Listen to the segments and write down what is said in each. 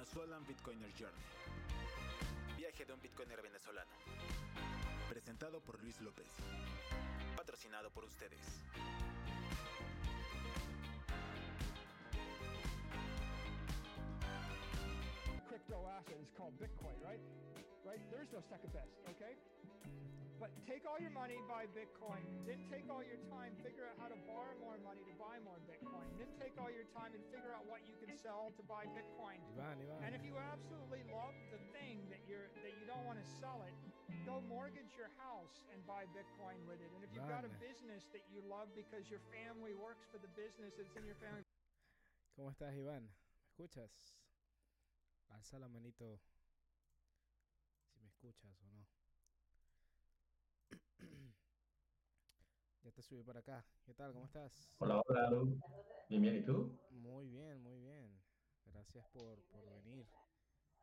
Venezuelan Bitcoiner Journey. Viaje de un Bitcoiner venezolano. Presentado por Luis López. Patrocinado por ustedes. crypto asset is called Bitcoin, right? Right? There's no second best, okay? But take all your money, buy Bitcoin. Then take all your time, figure out how to borrow more money to buy more Bitcoin. Then take all your time and figure out what you can sell to buy Bitcoin. Iván, Iván. And if you absolutely love the thing that you're that you don't want to sell it, go mortgage your house and buy Bitcoin with it. And if you've got a business that you love because your family works for the business, it's in your family ¿Cómo estás, Iván? ¿Me escuchas? Alza la manito si me escuchas o no. Te subí para acá. ¿Qué tal? ¿Cómo estás? Hola, hola, Lu. Bien, bien, ¿y tú? Muy bien, muy bien. Gracias por, por venir.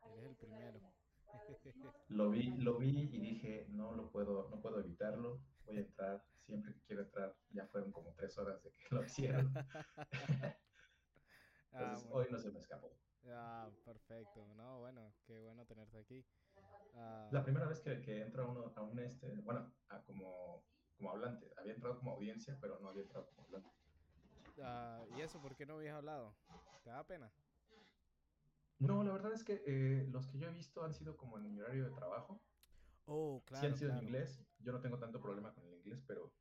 Eres el primero. Lo vi, lo vi y dije, no lo puedo, no puedo evitarlo. Voy a entrar, siempre que quiero entrar, ya fueron como tres horas de que lo hicieron. Ah, Entonces, bueno. hoy no se me escapó. Ah, perfecto. No, bueno, qué bueno tenerte aquí. Ah, La primera vez que, que entro a, uno, a un este, bueno, a como, como hablante. Había entrado como audiencia, pero no había entrado como hablante. ah, ¿y eso por qué no habías hablado? ¿Te da pena? No, la verdad es que eh, los que yo he visto han sido como en mi horario de trabajo. Oh, sí claro, han sido claro. en inglés. Yo no tengo tanto problema con el inglés, pero,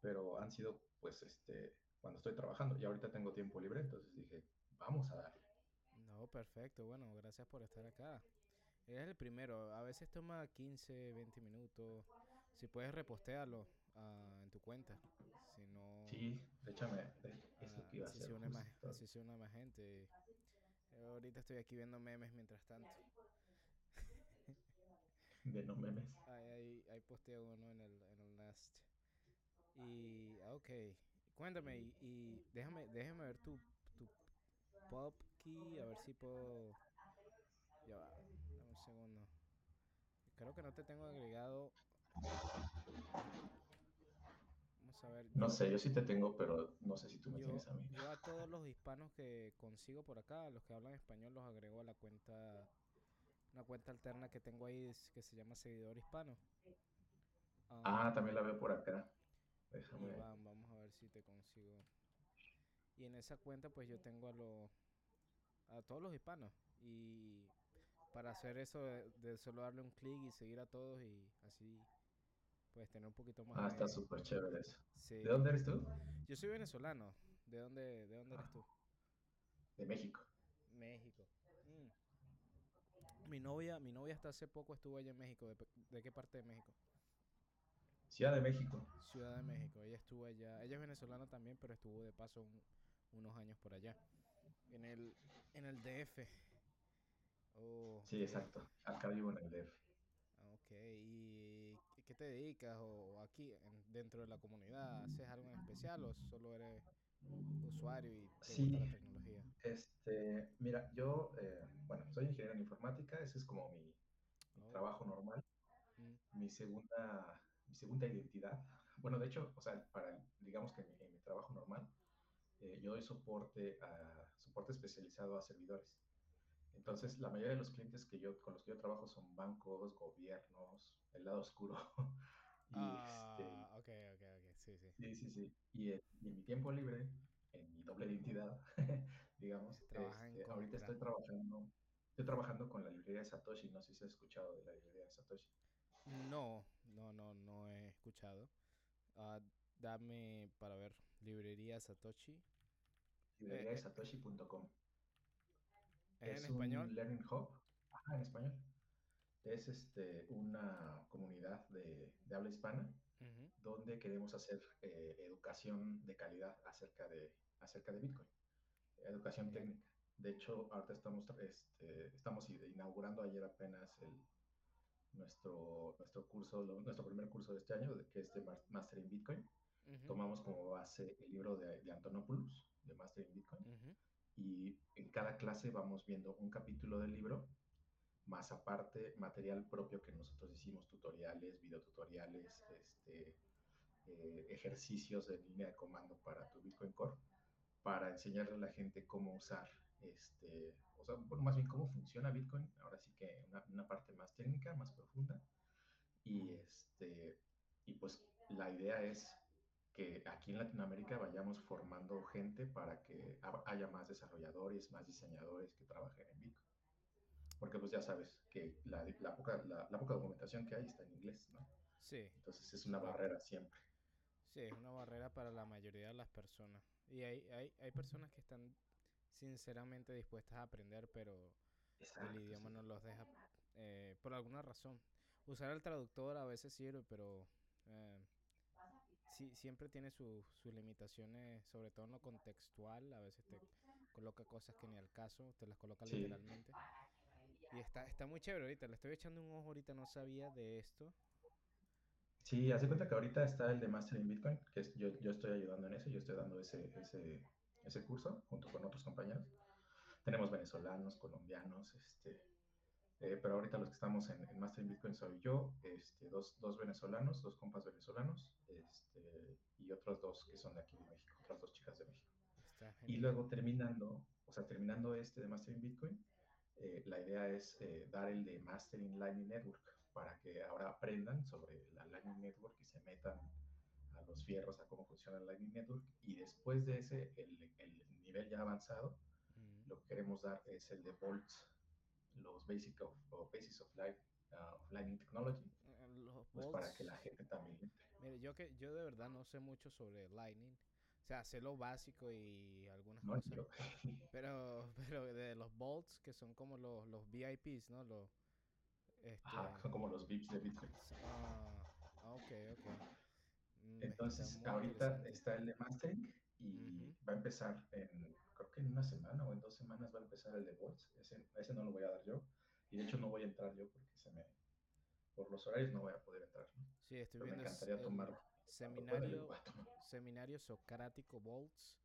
pero han sido, pues, este, cuando estoy trabajando. Y ahorita tengo tiempo libre, entonces dije, vamos a darle. No, perfecto. Bueno, gracias por estar acá. Eres el primero. A veces toma 15, 20 minutos. Si puedes repostearlo ah, en tu cuenta. Si no, Sí, échame, es lo ah, que iba a así más, así se une más gente. Ahorita estoy aquí viendo memes mientras tanto. De no memes. Ahí, ahí, posteo uno en el, en el Nest. Y, ah, ok. Cuéntame, y, y déjame, déjame ver tu, tu pop key, a ver si puedo... Ya va, dame un segundo. Creo que no te tengo agregado. Vamos a ver. No yo- sé, yo sí te tengo, pero no sé si tú me yo, tienes a mí. yo a todos los hispanos que consigo por acá, a los que hablan español, los agrego a la cuenta, una cuenta alterna que tengo ahí que se llama Seguidor Hispano. Ah, también la veo por acá. Déjame. Vamos a ver si te consigo. Y en esa cuenta pues yo tengo a los a todos los hispanos y para hacer eso de, de solo darle un clic y seguir a todos y así pues tener un poquito más Ah, está de- súper chévere eso. Sí. ¿De dónde eres tú? Yo soy venezolano. ¿De dónde de dónde eres tú? De México. México. Mm. Mi novia, mi novia hasta hace poco estuvo allá en México. ¿De, de qué parte de México? Ciudad de México. Ciudad de México. Ella estuvo allá. Ella es venezolana también, pero estuvo de paso un- unos años por allá. En el, en el DF. Oh, Sí, exacto. Acá vivo en el DF. Ah, Ok, ¿y qué- te dedicas o aquí en- dentro de la comunidad? ¿Haces algo en especial o solo eres usuario y te Sí. gusta la tecnología? Este, mira, yo, eh, bueno, soy ingeniero en informática, ese es como mi, mi Oh. trabajo normal. Mm, Mi segunda, mi segunda identidad, bueno, de hecho, o sea, para, digamos que en mi, en mi trabajo normal, eh, yo doy soporte, a, soporte especializado a servidores. Entonces, la mayoría de los clientes que yo, con los que yo trabajo son bancos, gobiernos, el lado oscuro. Y, Ah, ok, ok, ok, sí, sí. este, sí, sí, sí. Y, en- y en mi tiempo libre, en mi doble identidad, digamos, este, ahorita estoy trabajando, estoy trabajando con la librería de Satoshi. No sé si has escuchado de la librería de Satoshi. No, no, no, no he escuchado. Ah, dame para ver, librería Satoshi. Librería de eh. Satoshi.com. ¿Es en un español? Learning Hub. Ajá, en español. Es este, una comunidad de, de habla hispana donde queremos hacer eh, educación de calidad acerca de, acerca de Bitcoin, educación técnica. De hecho, ahorita estamos, este, estamos inaugurando ayer apenas el, nuestro, nuestro curso, lo- nuestro primer curso de este año, que es de Mas- Master in Bitcoin. Tomamos como base el libro de, de Antonopoulos, de Master in Bitcoin. Y en cada clase vamos viendo un capítulo del libro, más aparte material propio que nosotros hicimos, tutoriales, videotutoriales, este, eh, ejercicios de línea de comando para tu Bitcoin Core, para enseñarle a la gente cómo usar este, o sea, más bien cómo funciona Bitcoin, ahora sí que una, una parte más técnica, más profunda, y este, y pues la idea es que aquí en Latinoamérica vayamos formando gente para que haya más desarrolladores, más diseñadores que trabajen en Bitcoin. Porque pues ya sabes que la, la, poca, la, la poca documentación que hay está en inglés, ¿no? Sí. Entonces es una barrera siempre. Sí, es una barrera para la mayoría de las personas. Y hay, hay, hay personas que están sinceramente dispuestas a aprender, pero el idioma no los deja eh, por alguna razón. Usar el traductor a veces sirve, pero eh, sí, siempre tiene sus limitaciones, sobre todo en lo contextual. A veces te coloca cosas que ni al caso, te las coloca literalmente. Y está, está muy chévere ahorita, le estoy echando un ojo ahorita, no sabía de esto. Sí, hace cuenta que ahorita está el de Master in Bitcoin, que es, yo, yo estoy ayudando en eso, yo estoy dando ese, ese, ese curso junto con otros compañeros. Tenemos venezolanos, colombianos, este, eh, pero ahorita los que estamos en, en, Master in Bitcoin soy yo, este, dos, dos venezolanos, dos compas venezolanos, este, y otros dos que son de aquí de México, otras dos chicas de México. Y luego terminando, o sea, terminando este de Master in Bitcoin, eh, la idea es eh, dar el de Master in Lightning Network para que ahora aprendan sobre la Lightning Network y se metan a los fierros a cómo funciona la Lightning Network. Y después de ese, el, el nivel ya avanzado, mm. lo que queremos dar es el de Bolts, los Basic of, Basis of, Light, uh, of Lightning Technology. Los pues para que la gente también. Mire, yo que yo de verdad no sé mucho sobre Lightning. O sea, sé lo básico y algunas cosas. Pero, pero de los bolts, que son como los, los VIPs, ¿no? Los, este... Ajá, son como los VIPs de Bitcoin. Ah, ok, ok. Mm, Entonces, ahorita está el de Mastering y va a empezar en, creo que en una semana o en dos semanas va a empezar el de bolts. Ese, ese no lo voy a dar yo. Y de hecho no voy a entrar yo porque se me, por los horarios no voy a poder entrar. Sí, estoy viendo. Me encantaría tomar Seminario, seminario Socrático Bolts.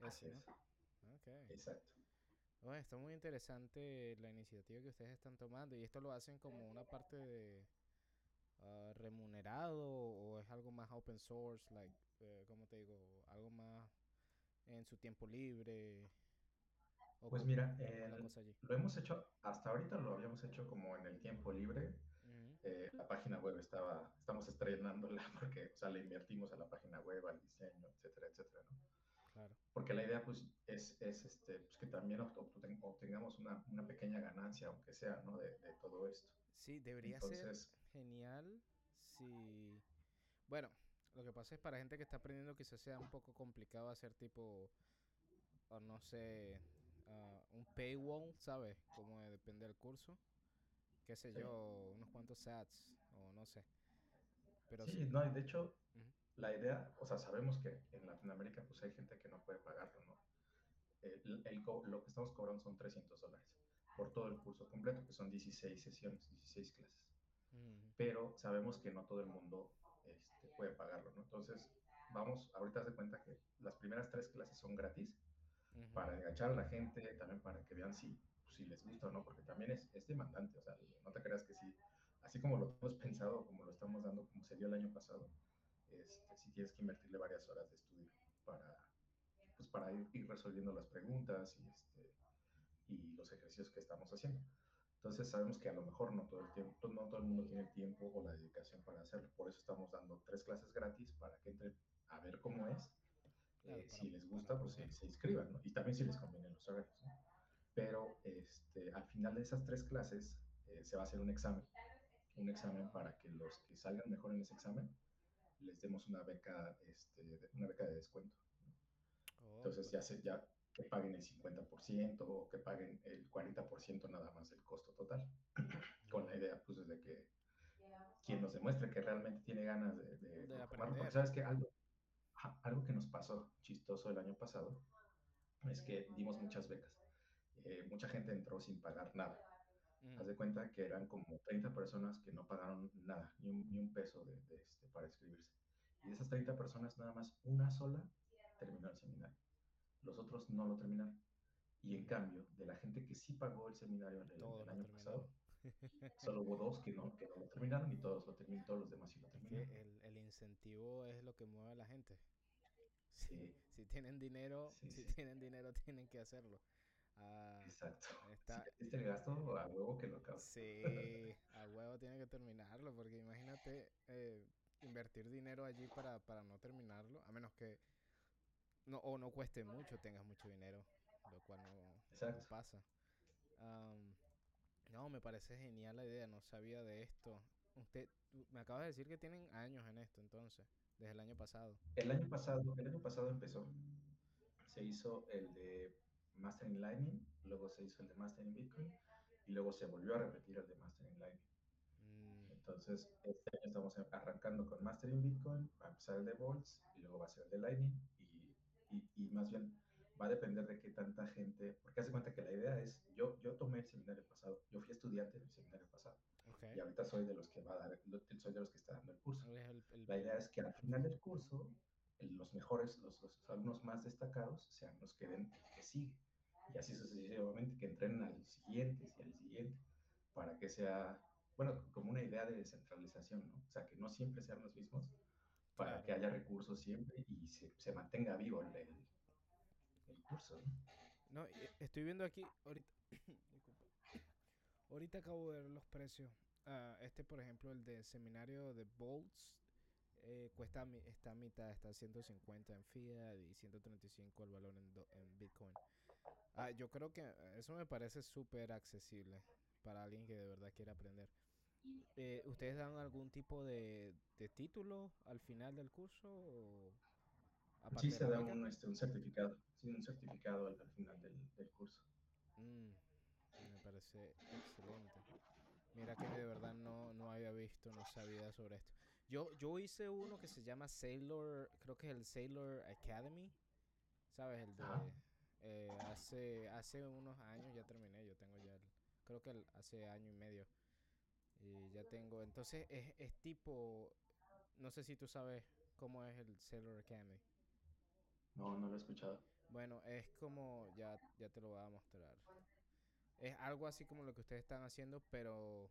Ese, ¿no? Exacto. está muy interesante la iniciativa que ustedes están tomando y esto lo hacen como una parte de uh, remunerado o es algo más open source, like, uh, ¿cómo te digo? Algo más en su tiempo libre. Pues mira, lo hemos hecho, hasta ahorita lo habíamos hecho como en el tiempo libre, eh, la página web estaba, estamos estrenándola porque, o sea, le invertimos a la página web, al diseño, etcétera, etcétera, ¿no? Claro. Porque la idea, pues, es, es este, pues, que también obtengamos una, una, pequeña ganancia, aunque sea, ¿no? De, de todo esto. Sí, debería ser genial si... Bueno, lo que pasa es para gente que está aprendiendo quizás sea un poco complicado hacer tipo, o no sé, uh, un paywall, ¿sabes? Como depende del curso qué sé yo, unos cuantos sats o no sé. Pero sí, no, de hecho, la idea, o sea, sabemos que en Latinoamérica pues hay gente que no puede pagarlo, ¿no? El, el, lo que estamos cobrando son 300 dólares por todo el curso completo, que son 16 sesiones, 16 clases. Pero sabemos que no todo el mundo este, puede pagarlo, ¿no? Entonces, vamos, ahorita se cuenta que las primeras tres clases son gratis para enganchar a la gente, también para que vean si si les gusta o no, porque también es, es demandante, o sea, no te creas que sí, así como lo hemos pensado, como lo estamos dando, como se dio el año pasado, este, sí tienes que invertirle varias horas de estudio para, pues para ir, ir resolviendo las preguntas y, este, y los ejercicios que estamos haciendo. Entonces sabemos que a lo mejor no todo el tiempo, no todo el mundo tiene el tiempo o la dedicación para hacerlo. Por eso estamos dando tres clases gratis para que entren a ver cómo es. Eh, si les gusta, pues se, se, inscriban, ¿no? Y también si les conviene los horarios, ¿no? pero este, al final de esas tres clases eh, se va a hacer un examen, un examen para que los que salgan mejor en ese examen les demos una beca, este, una beca de descuento. Oh, Entonces ya, se, ya que paguen el 50% o que paguen el 40% nada más del costo total, con la idea pues de que quien nos demuestre que realmente tiene ganas de, de, de aprender. sabes que algo, algo que nos pasó chistoso el año pasado es que dimos muchas becas eh, mucha gente entró sin pagar nada. Haz de cuenta que eran como 30 personas que no pagaron nada, ni un, ni un peso de, de este, para inscribirse. Y de esas 30 personas, nada más una sola terminó el seminario. Los otros no lo terminaron. Y en cambio, de la gente que sí pagó el seminario el, el año pasado, solo hubo dos que no, que no lo terminaron y todos lo terminaron, todos los demás sí lo terminaron. El, el, incentivo es lo que mueve a la gente. Sí. Si, si tienen dinero, sí, si sí. tienen dinero, tienen que hacerlo. Ah, Exacto. está, Si el gasto, a huevo que lo acabas. sí, a huevo tiene que terminarlo, porque imagínate eh, invertir dinero allí para, para no terminarlo, a menos que no, o no cueste mucho, tengas mucho dinero, lo cual no, no pasa. Am, no, me parece genial la idea, no sabía de esto. Usted me acaba de decir que tienen años en esto, entonces, desde el año pasado. El año pasado, el año pasado empezó. Se hizo el de Master in Lightning, luego se hizo el de Master in Bitcoin y luego se volvió a repetir el de Master in Lightning. Mm, Entonces, este año estamos arrancando con Master in Bitcoin, va a empezar el de Volts y luego va a ser el de Lightning y, y, y más bien va a depender de qué tanta gente, porque hace cuenta que la idea es, yo, yo tomé el seminario pasado, yo fui estudiante en el seminario pasado ok. y ahorita soy de los que va a dar, soy de los que está dando el curso. El- el- La idea es que al final del curso, los mejores, los, los alumnos más destacados sean los que den el que sigue. Y así sucesivamente, que entrenen al siguiente y al siguiente, para que sea, bueno, como una idea de descentralización, ¿no? O sea, que no siempre sean los mismos, para que haya recursos siempre y se, se mantenga vivo el, el, el curso, ¿no? No, y- estoy viendo aquí, ahorita, ahorita acabo de ver los precios. Ah, este, por ejemplo, el de seminario de Bolts, eh, cuesta, a mi- está a mitad, está a 150 en fiat y 135 el valor en, do- en Bitcoin. Ah, yo creo que eso me parece súper accesible para alguien que de verdad quiere aprender. Eh, ¿Ustedes dan algún tipo de, de título al final del curso? O aparte Sí se da un, este, un certificado, sí, un certificado al, al final del, del curso. Mm, me parece excelente. Mira que de verdad no, no había visto, no sabía sobre esto. Yo, yo hice uno que se llama Sailor, creo que es el Sailor Academy, ¿sabes? El de Ajá. Eh, hace, hace unos años ya terminé, yo tengo ya el, creo que el- hace año y medio. Y ya tengo, entonces es, es tipo, no sé si tú sabes cómo es el Sailor Academy. No, no lo he escuchado. Bueno, es como, ya, ya te lo voy a mostrar. Es algo así como lo que ustedes están haciendo, pero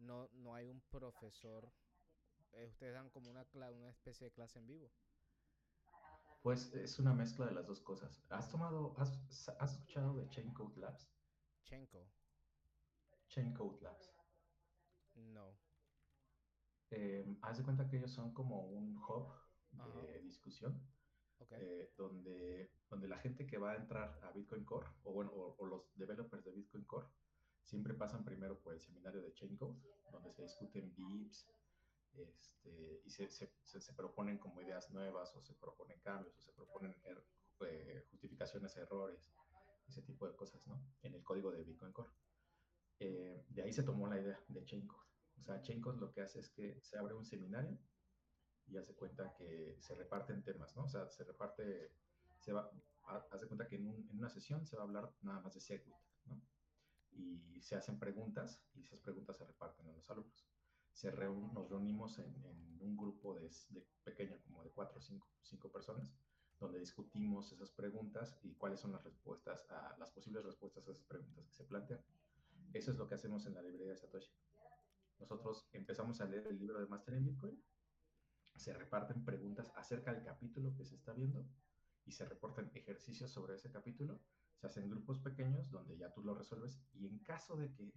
no, no hay un profesor. Eh, ustedes dan como una, una especie de clase en vivo. Pues es una mezcla de las dos cosas. ¿Has tomado, has, has escuchado de Chain Code Labs? Chenko. Chain Code Labs. No. Eh, haz de cuenta que ellos son como un hub de Ajá. discusión eh, donde, donde la gente que va a entrar a Bitcoin Core, o bueno, o, o los developers de Bitcoin Core, siempre pasan primero por el seminario de Chain Code, donde se discuten VIPs, este, y se, se, se, proponen como ideas nuevas, o se proponen cambios, o se proponen er- eh, justificaciones a errores, ese tipo de cosas, ¿no? En el código de Bitcoin Core. Eh, de ahí se tomó la idea de Chain Code. O sea, Chain Code lo que hace es que se abre un seminario y hace cuenta que se reparten temas, ¿no? O sea, se reparte, se va, ha- hace cuenta que en, un- en una sesión se va a hablar nada más de Segwit, ¿no? Y se hacen preguntas y esas preguntas se reparten a los alumnos. Se reun- nos reunimos en, en un grupo de, de pequeño, como de cuatro o cinco, cinco personas, donde discutimos esas preguntas y cuáles son las respuestas, a, las posibles respuestas a esas preguntas que se plantean. Eso es lo que hacemos en la librería de Satoshi. Nosotros empezamos a leer el libro de Master in Bitcoin, se reparten preguntas acerca del capítulo que se está viendo y se reportan ejercicios sobre ese capítulo. Se hacen grupos pequeños donde ya tú lo resuelves y en caso de que,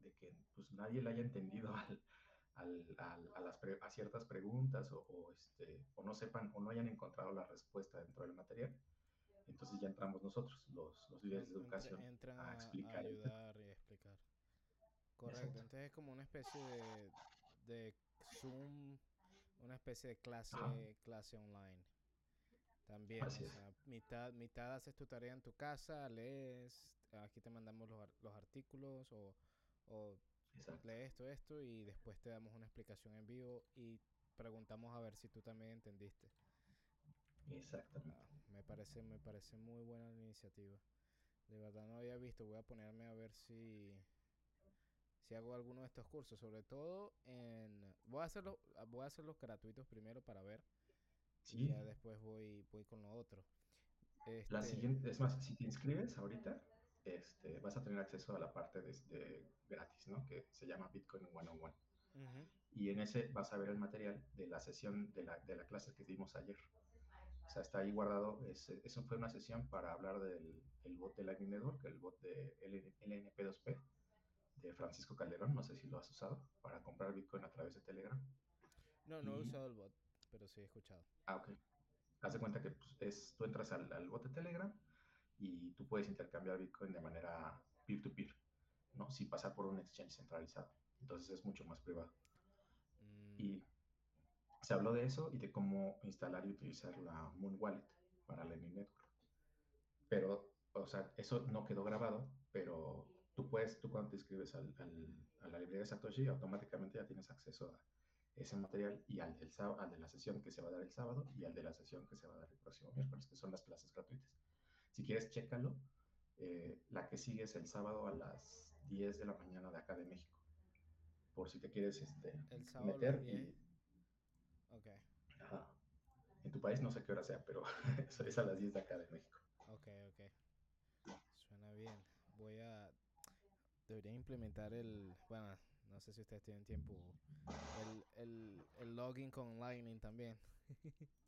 de que pues, nadie le haya entendido al, al, al, a, las pre, a, ciertas preguntas o, o, este, o no sepan o no hayan encontrado la respuesta dentro del material, entonces ya entramos nosotros, los, los líderes de educación, entran a explicar. a ayudar y a explicar. Correcto, Exacto. entonces es como una especie de, de Zoom, una especie de clase, Ajá. clase online. También, o sea, mitad, mitad haces tu tarea en tu casa, lees, aquí te mandamos los, los artículos o, o Exacto. lee esto, esto y después te damos una explicación en vivo y preguntamos a ver si tú también entendiste. Exactamente. Ah, me parece, me parece muy buena la iniciativa. De verdad no había visto, voy a ponerme a ver si si hago alguno de estos cursos, sobre todo en voy a hacerlo voy a hacerlos gratuitos primero para ver y Sí, ya después voy voy con lo otro. La Este, siguiente, es más, si te inscribes ahorita, este, vas a tener acceso a la parte de, de gratis, ¿no? Que se llama Bitcoin 101. ujú, Y en ese vas a ver el material de la sesión de la, de la clase que dimos ayer. O sea, está ahí guardado. Es, eso fue una sesión para hablar del el bot de Lightning Network, el bot de LNP2P de Francisco Calderón. No sé si lo has usado para comprar Bitcoin a través de Telegram. No, no he usado el bot, pero sí he escuchado. Ah, ok. Haz de cuenta que pues, es, tú entras al, al bot de Telegram y tú puedes intercambiar Bitcoin de manera peer-to-peer, ¿no? Sin pasar por un exchange centralizado. Entonces es mucho más privado. Mm, Y se habló de eso y de cómo instalar y utilizar la Moon Wallet para Lightning Network. Pero, o sea, eso no quedó grabado, pero tú puedes, tú cuando te inscribes al, al- a la librería de Satoshi, automáticamente ya tienes acceso a ese material y al, del al de la sesión que se va a dar el sábado y al de la sesión que se va a dar el próximo miércoles, que son las clases gratuitas. Si quieres, chécalo. Eh, la que sigue es el sábado a las 10 de la mañana de acá de México. Por si te quieres este, el sábado meter 10. y Ok, Ajá. En tu país no sé qué hora sea, pero es a las 10 de acá de México. ok, ok. Suena bien. Voy a... Debería implementar el... Bueno, no sé si ustedes tienen tiempo. El, el, el login con Lightning también.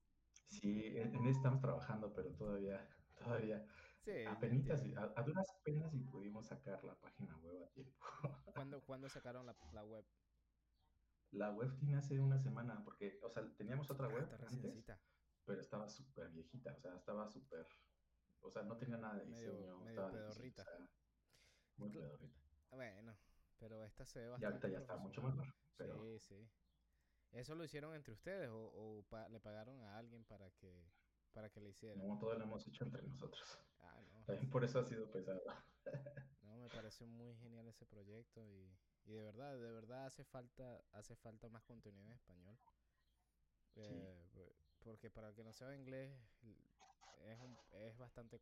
Sí, en en estamos trabajando, pero todavía, todavía, Sí, apenitas, entiendo. a, a duras penas y pudimos sacar la página web a tiempo. ¿Cuándo, cuándo sacaron la, la web? La web tiene hace una semana, porque, o sea, teníamos otra Ah, web antes, pero estaba súper viejita, o sea, estaba súper, o sea, no tenía nada de Medio- diseño, medio estaba difícil, pedorrita. o sea, muy pedorrita. Bueno, pero esta se ve Y bastante ahorita ya está mucho mejor, pero Sí, sí. ¿Eso lo hicieron entre ustedes o, o pa- le pagaron a alguien para que para que le hiciera? no, todo lo hemos hecho entre nosotros. Ah, no. También por eso ha sido pesado. No, me parece muy genial ese proyecto y, y de verdad, de verdad hace falta hace falta más contenido en español. Eh, bu- porque para el que no sabe inglés es, un- es bastante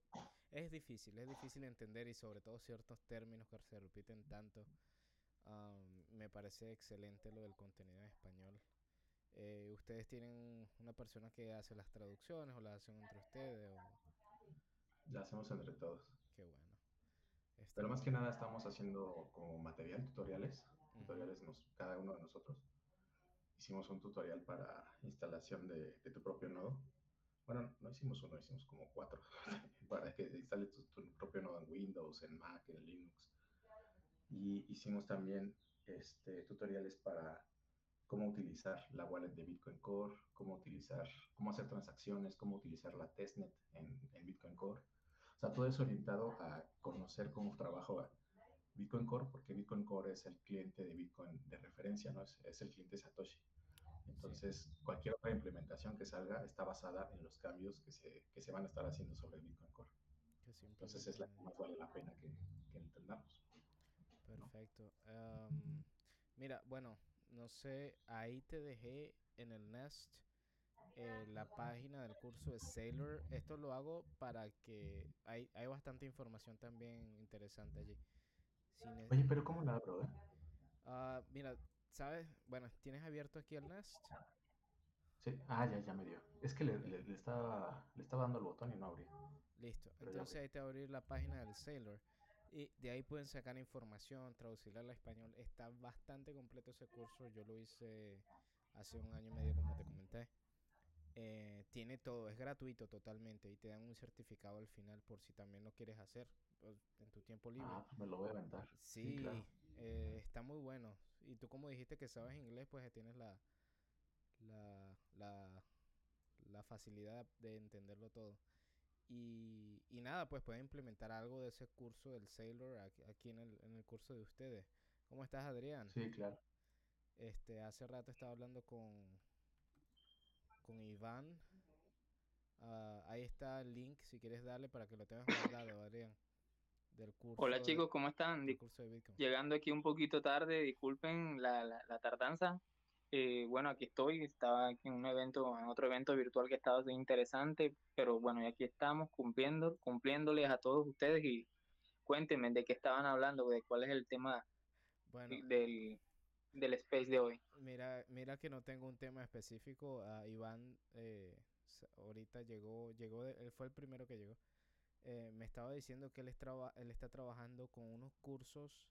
es difícil, es difícil entender y sobre todo ciertos términos que se repiten tanto. Am, me parece excelente lo del contenido en español. Eh, ¿Ustedes tienen una persona que hace las traducciones o las hacen entre ustedes? O... La hacemos entre todos. Qué bueno. Pero más que nada estamos haciendo como material, tutoriales, tutoriales nos, cada uno de nosotros. Hicimos un tutorial para instalación de, de tu propio nodo. Bueno, no hicimos uno, hicimos como cuatro, para que instales tu, tu propio nodo en Windows, en Mac, en Linux. Y hicimos también este, tutoriales para cómo utilizar la wallet de Bitcoin Core, cómo utilizar, cómo hacer transacciones, cómo utilizar la testnet en, en Bitcoin Core. O sea, todo eso orientado a conocer cómo trabaja Bitcoin Core, porque Bitcoin Core es el cliente de Bitcoin de referencia, ¿no? Es, es el cliente Satoshi. Entonces, cualquier otra implementación que salga está basada en los cambios que se, que se van a estar haciendo sobre Bitcoin Core. Que Entonces, es la que más vale la pena que, que entendamos. Perfecto. Am, mira, bueno, no sé, ahí te dejé en el Nest eh, la página del curso de Sailor. Esto lo hago para que hay, hay bastante información también interesante allí. Oye, pero ¿cómo la abro? Ah, mira, ¿sabes? Bueno, ¿tienes abierto aquí el Nest? Sí. Ah, ya, ya me dio. Es que le, le- le estaba, le estaba dando el botón y no abría. Listo. Pero Entonces ahí te va a abrir la página del Sailor. Y de ahí pueden sacar información, traducirla al español. Está bastante completo ese curso. Yo lo hice hace un año y medio, como te comenté. Eh, tiene todo, es gratuito totalmente. Y te dan un certificado al final por si también lo quieres hacer pues, en tu tiempo libre. Ah, me lo voy a aventar. Sí, claro. eh, está muy bueno. Y tú como dijiste que sabes inglés, pues tienes la, la, la, la facilidad de entenderlo todo. Y, y nada, pues pueden implementar algo de ese curso del Sailor aquí, aquí en, el, en el curso de ustedes. ¿Cómo estás, Adrián? Sí, claro. Este, hace rato estaba hablando con, con Iván. Ah, ahí está el link, si quieres darle para que lo tengas guardado, Adrián. Del curso Hola de- chicos, ¿cómo están? curso de. Llegando aquí un poquito tarde, disculpen la, la, la tardanza. Eh, bueno, aquí estoy, estaba en un evento, en otro evento virtual que estaba interesante, pero bueno, y aquí estamos cumpliendo, cumpliéndoles a todos ustedes y cuéntenme de qué estaban hablando, de cuál es el tema Bueno, del, del space de hoy. Mira, mira que no tengo un tema específico. a Iván eh, ahorita llegó, llegó, de- él fue el primero que llegó. Eh, me estaba diciendo que él, traba- él está trabajando con unos cursos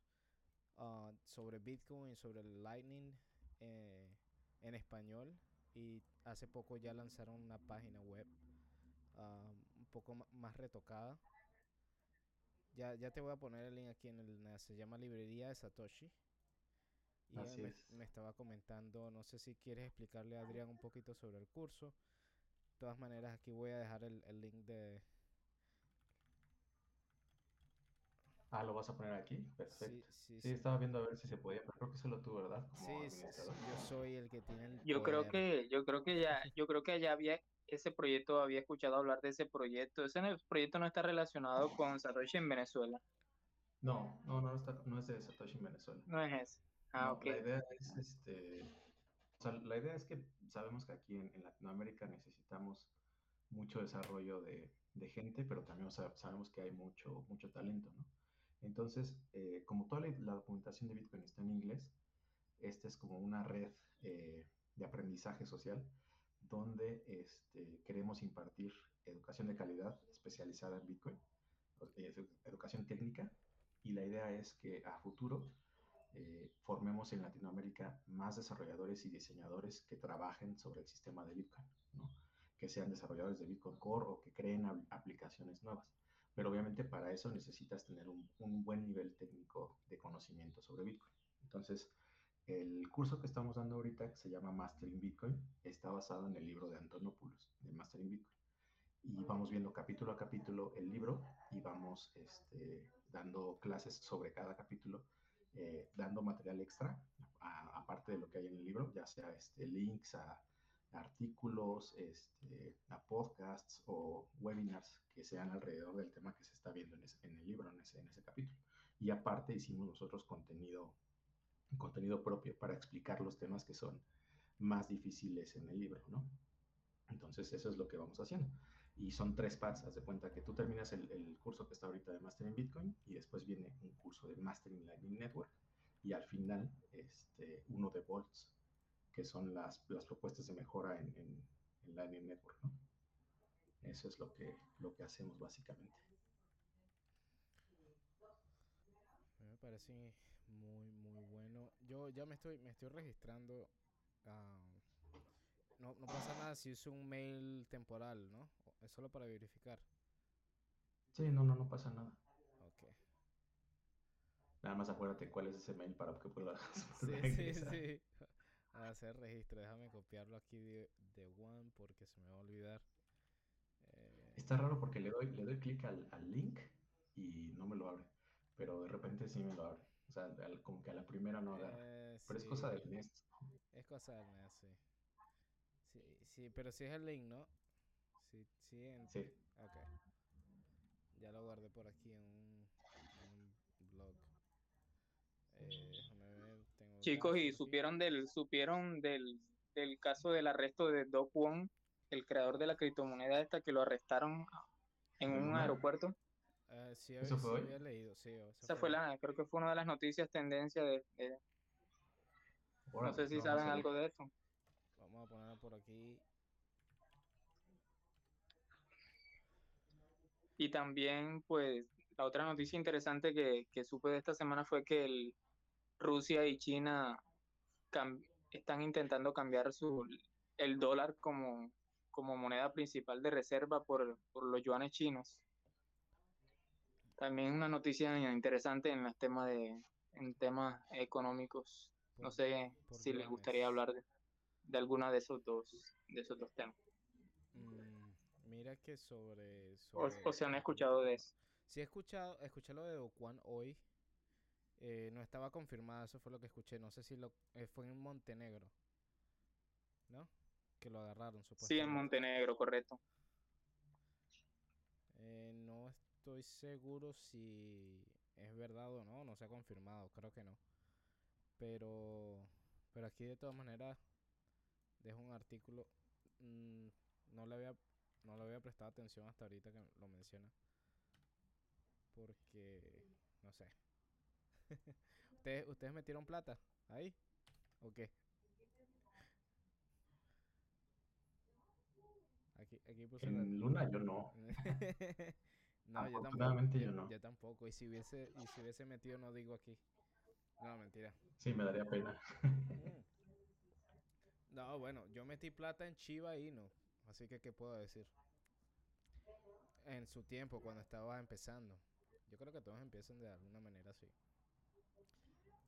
ah, sobre Bitcoin sobre el Lightning eh, en español y hace poco ya lanzaron una página web ah, un poco más retocada. Ya, ya te voy a poner el link aquí en el. Se llama Librería de Satoshi. Y él Así me, es. me estaba comentando, no sé si quieres explicarle a Adrián un poquito sobre el curso. De todas maneras, aquí voy a dejar el, el link de... Ah, lo vas a poner aquí. Perfecto. Sí, sí, Sí, sí. estaba viendo a ver si se podía, pero creo que solo tú, ¿verdad? Como Sí, s- s- administrador. yo soy el que tiene el Yo creo que, yo creo que ya, yo creo que ya había ese proyecto, había escuchado hablar de ese proyecto. Ese proyecto no está relacionado con Satoshi en Venezuela. No, no, no, está, no es de Satoshi en Venezuela. No es ese. Ah, No, ok. La idea es, este, o sea, la idea es que sabemos que aquí en, en Latinoamérica necesitamos mucho desarrollo de, de gente, pero también sa- sabemos que hay mucho, mucho talento, ¿no? Entonces, eh, como toda la, documentación de Bitcoin está en inglés, esta es como una red eh, de aprendizaje social donde este, queremos impartir educación de calidad especializada en Bitcoin, educación técnica, y la idea es que a futuro eh, formemos en Latinoamérica más desarrolladores y diseñadores que trabajen sobre el sistema de Bitcoin, que sean desarrolladores de Bitcoin Core o que creen apl- aplicaciones nuevas. Pero obviamente para eso necesitas tener un, un buen nivel técnico de conocimiento sobre Bitcoin. Entonces, el curso que estamos dando ahorita, que se llama Mastering Bitcoin, está basado en el libro de Antonopoulos, de Mastering Bitcoin. Y vamos viendo capítulo a capítulo el libro y vamos este, dando clases sobre cada capítulo eh, dando material extra, aparte de lo que hay en el libro, ya sea este, links a artículos, este, podcasts o webinars que sean alrededor del tema que se está viendo en, ese- en el libro, en ese, en capítulo. Y aparte hicimos nosotros contenido, contenido propio para explicar los temas que son más difíciles en el libro, ¿no? Entonces eso es lo que vamos haciendo. Y son tres pads, haz de cuenta que tú terminas el, curso que está ahorita de Mastering Bitcoin y después viene un curso de Mastering Lightning Network y al final este, uno de Volts, que son las, las propuestas de mejora en, en, en Lightning Network, ¿no? Eso es lo que, lo que hacemos básicamente. Me parece muy, muy bueno. Yo ya me estoy, me estoy registrando. ah, no, no pasa nada si uso un mail temporal, ¿no? Es solo para verificar. Sí, no, no, no pasa nada. Ok. Nada más acuérdate cuál es ese mail para que puedas Sí, sí. A hacer registro. Déjame copiarlo aquí de, de One porque se me va a olvidar. Eh, Está raro porque le doy, le doy clic al, al link y no me lo abre, pero de repente sí me lo abre. O sea, al- como que a la primera no agarra. eh, Pero es cosa sí, del Nest. Es cosa del mes, sí. Sí, sí, pero si es el link, ¿no? Sí, sí, en- Sí. Ok. Ya lo guardé por aquí en un, en un blog. Eh, Chicos, y supieron del, supieron del, del caso del arresto de Do Kwon, el creador de la criptomoneda esta que lo arrestaron en ¿En un aeropuerto. Eh, sí, ¿Eso había, fue sí había leído, sí. Esa fue la, creo que fue una de las noticias tendencia de, de- no sé si saben algo de esto. Vamos a ponerlo por aquí. Y también, pues, la otra noticia interesante que, que supe de esta semana fue que el, Rusia y China están intentando cambiar su, el dólar como, como moneda principal de reserva por, por los yuanes chinos. También una noticia interesante en los temas de en temas económicos. No sé si les gustaría hablar de, de alguna de esos dos de esos dos temas. Mm, mira que sobre. O, sobre o se han escuchado de eso. Sí, he escuchado, escuché lo de Ocuan hoy. Eh, no estaba confirmado, eso fue lo que escuché. No sé si lo eh, fue en Montenegro. ¿No? Que lo agarraron, Sí, en supuestamente. Montenegro, correcto. Eh, no estoy seguro si es verdad o no, no se ha confirmado, creo que no. Pero, pero aquí de todas maneras dejo un artículo. mm, no le había, no le había prestado atención hasta ahorita que lo menciona. Porque, no sé. ¿Ustedes, ¿Ustedes metieron plata ahí? ¿O qué? Aquí, aquí puse la- En Luna yo no. no, yo tampoco. Yo no. Yo tampoco. Y si hubiese, y si hubiese metido, no digo aquí. No, mentira. Sí, me daría pena. No, bueno, yo metí plata en Chiva y no. Así que, ¿qué puedo decir? en su tiempo, cuando estaba empezando. Yo creo que todos empiezan de alguna manera así.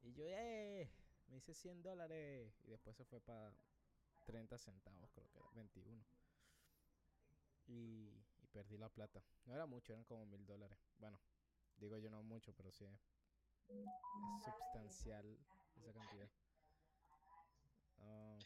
Y yo, ¡eh! Me hice 100 dólares. Y después se fue para 30 centavos, creo que era 21. Y, y perdí la plata. No era mucho, eran como mil dólares. Bueno, digo yo no mucho, pero sí es, es substancial esa cantidad. Ah,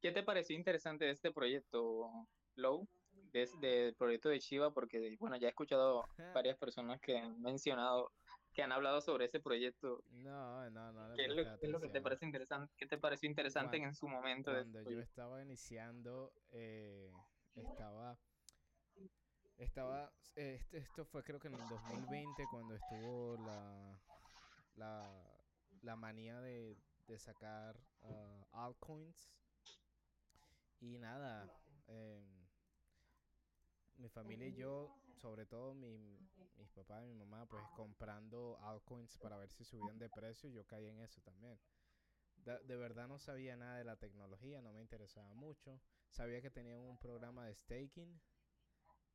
¿Qué te pareció interesante de este proyecto, Low? De, del proyecto de Shiva, porque bueno, ya he escuchado varias personas que han mencionado, que han hablado sobre ese proyecto. no, no, no. ¿Qué es, lo, qué es lo que te parece interesante? ¿Qué te pareció interesante en su momento? de este Cuando yo estaba iniciando, eh, estaba, estaba, eh, este- esto fue creo que en el 2020 cuando estuvo la, la, la manía de, de sacar ah, altcoins y nada, em, mi familia y yo, sobre todo mi, mis papás y mi mamá, pues comprando altcoins para ver si subían de precio, yo caí en eso también. Da- de verdad no sabía nada de la tecnología, no me interesaba mucho. Sabía que tenían un programa de staking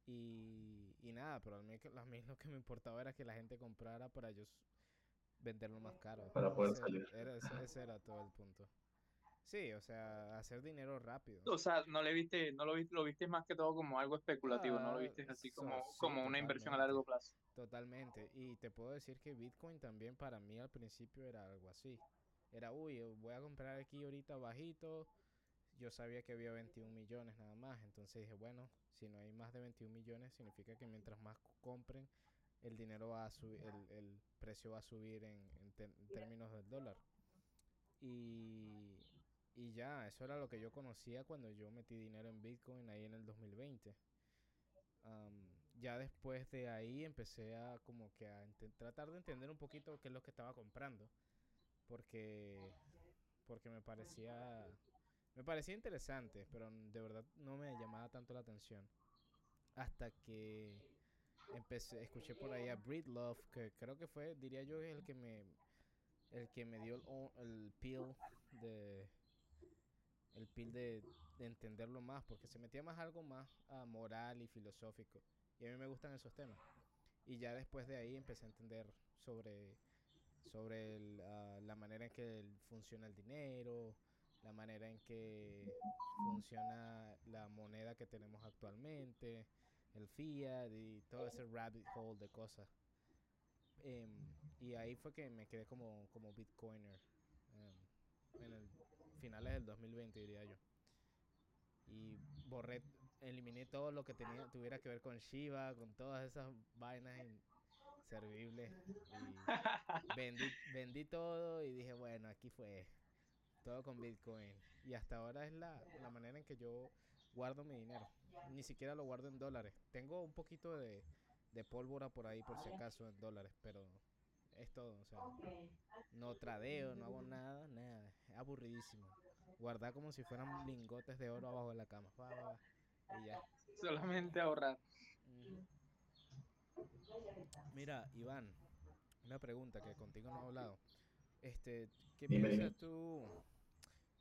y, y nada, pero a mí, que- a mí lo que me importaba era que la gente comprara para ellos venderlo más caro. Para poder Ese- salir. Era, ese, ese era todo el punto. Sí, o sea, hacer dinero rápido. O sea, no le viste, no lo viste, lo viste más que todo como algo especulativo, no lo Ah, viste así so- como, sí, como una inversión a largo plazo. Totalmente. Y te puedo decir que Bitcoin también para mí al principio era algo así. Era, uy, voy a comprar aquí ahorita bajito. Yo sabía que había 21 millones nada más. Entonces dije, bueno, si no hay más de 21 millones, significa que mientras más compren, el dinero va a subir, el, el precio va a subir en, en ter- en términos del dólar. Y, y ya, eso era lo que yo conocía cuando yo metí dinero en Bitcoin ahí en el 2020. Am, ya después de ahí empecé a como que a tratar de entender un poquito qué es lo que estaba comprando. Porque, porque me parecía, me parecía interesante, pero de verdad no me llamaba tanto la atención. Hasta que empecé, escuché por ahí a Breedlove, que creo que fue, diría yo, el que me, el que me dio el, el peel de, el peel de, de entenderlo más, porque se metía más algo más ah, moral y filosófico. Y a mí me gustan esos temas. Y ya después de ahí empecé a entender sobre, sobre el, ah, la manera en que funciona el dinero, la manera en que funciona la moneda que tenemos actualmente, el fiat y todo ese rabbit hole de cosas. Em, y ahí fue que me quedé como, como bitcoiner em, finales del 2020 diría yo. Y borré, eliminé todo lo que tenía, tuviera que ver con Shiba, con todas esas vainas inservibles. Y vendí, vendí todo y dije, bueno, aquí fue todo con Bitcoin. Y hasta ahora es la, la manera en que yo guardo mi dinero. Ni siquiera lo guardo en dólares. Tengo un poquito de, de pólvora por ahí por si acaso en dólares, pero es todo. O sea, no tradeo, no hago nada, nada. Es aburridísimo. Guardar como si fueran lingotes de oro abajo de la cama. Va, va, va, Y ya. Solamente ahorrar. Mira, Iván, una pregunta que contigo no he hablado. Este, ¿qué piensas tú?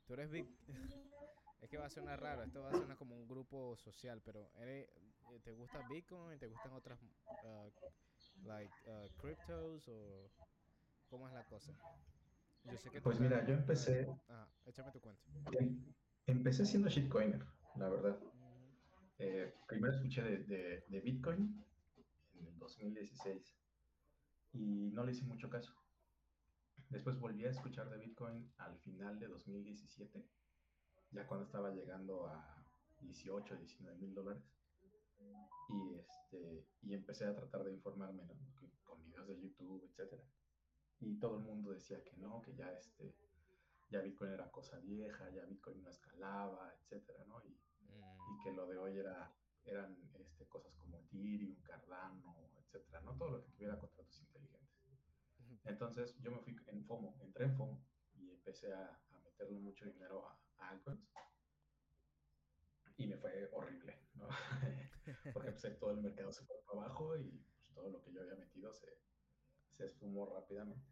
Tú eres big... es que va a sonar raro, esto va a sonar como un grupo social, pero eres, eh, ¿te gusta Bitcoin? ¿Te gustan otras uh, like uh, cryptos o cómo es la cosa? Yo sé que Pues mira, yo empecé, Ajá, échame tu cuento. em- empecé siendo shitcoiner, la verdad. Eh, primero escuché de, de- de Bitcoin en el 2016 y no le hice mucho caso. Después volví a escuchar de Bitcoin al final de 2017, ya cuando estaba llegando a 18, 19 mil dólares. Y, este, y empecé a tratar de informarme con videos de YouTube, etcétera. Y todo el mundo decía que no, que ya, este, ya Bitcoin era cosa vieja, ya Bitcoin no escalaba, etcétera, ¿no? Y, mm, y que lo de hoy era, eran este, cosas como Ethereum, Cardano, etcétera, ¿no? Todo lo que tuviera contratos inteligentes. Entonces yo me fui en FOMO, entré en FOMO y empecé a, a meterle mucho dinero a, a altcoins y me fue horrible, ¿no? Porque pues, todo el mercado se fue para abajo y pues, todo lo que yo había metido se, se esfumó rápidamente.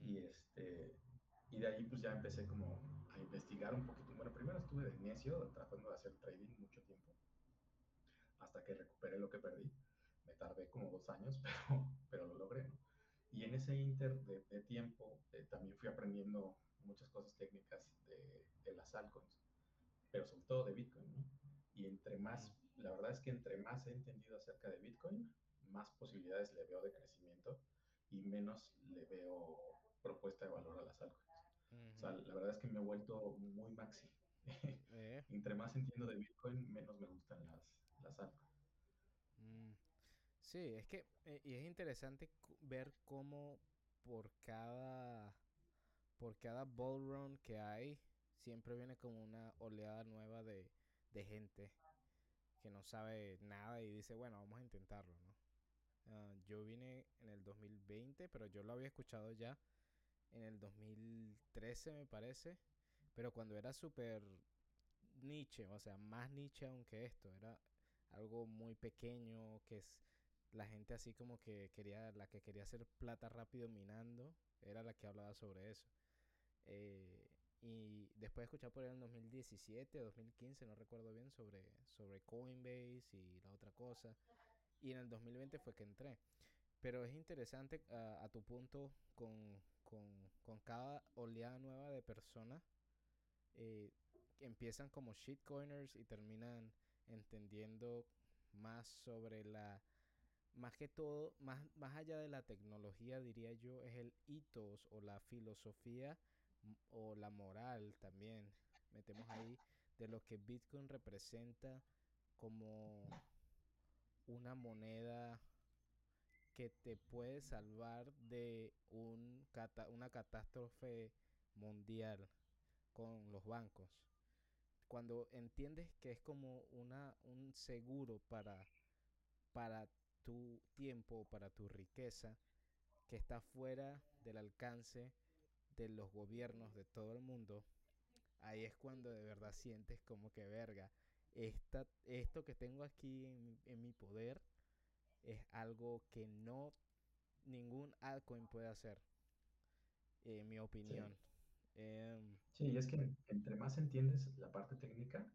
Y, este, y de ahí pues ya empecé como a investigar un poquito. Bueno, primero estuve de necio tratando de hacer trading mucho tiempo. hasta que recuperé lo que perdí. Me tardé como dos años, pero, pero lo logré, ¿no? Y en ese inter de, de tiempo eh, también fui aprendiendo muchas cosas técnicas de, de, las altcoins, pero sobre todo de Bitcoin, ¿no? Y entre más, la verdad es que entre más he entendido acerca de Bitcoin, más posibilidades le veo de crecimiento y menos le veo propuesta de valor a las altcoins. Uh -huh. O sea, la verdad es que me he vuelto muy maxi. Eh. Entre más entiendo de Bitcoin, menos me gustan las, las altcoins. Mm. Sí, es que eh, y es interesante ver cómo por cada por cada bull run que hay siempre viene como una oleada nueva de, de gente que no sabe nada y dice, bueno, vamos a intentarlo, ¿no? Uh, yo vine en el 2020, pero yo lo había escuchado ya en el 2013 me parece, pero cuando era súper niche, o sea, más niche aunque esto, era algo muy pequeño que es la gente así como que quería, la que quería hacer plata rápido minando, era la que hablaba sobre eso. Eh, y después de escuchar por ahí en 2017 o 2015, no recuerdo bien, sobre, sobre Coinbase y la otra cosa. Y en el 2020 fue que entré. Pero es interesante uh, a tu punto con, con, con, cada oleada nueva de personas eh, que empiezan como shitcoiners y terminan entendiendo más sobre la más que todo más, más allá de la tecnología diría yo es el ethos o la filosofía o la moral también metemos ahí de lo que Bitcoin representa como una moneda que te puede salvar de un cata una catástrofe mundial con los bancos. Cuando entiendes que es como una un seguro para para tu tiempo, para tu riqueza que está fuera del alcance de los gobiernos de todo el mundo, ahí es cuando de verdad sientes como que verga, esta, esto que tengo aquí en, en mi poder es algo que no ningún altcoin puede hacer, en mi opinión. Sí. Eh, sí, y es que entre más entiendes la parte técnica,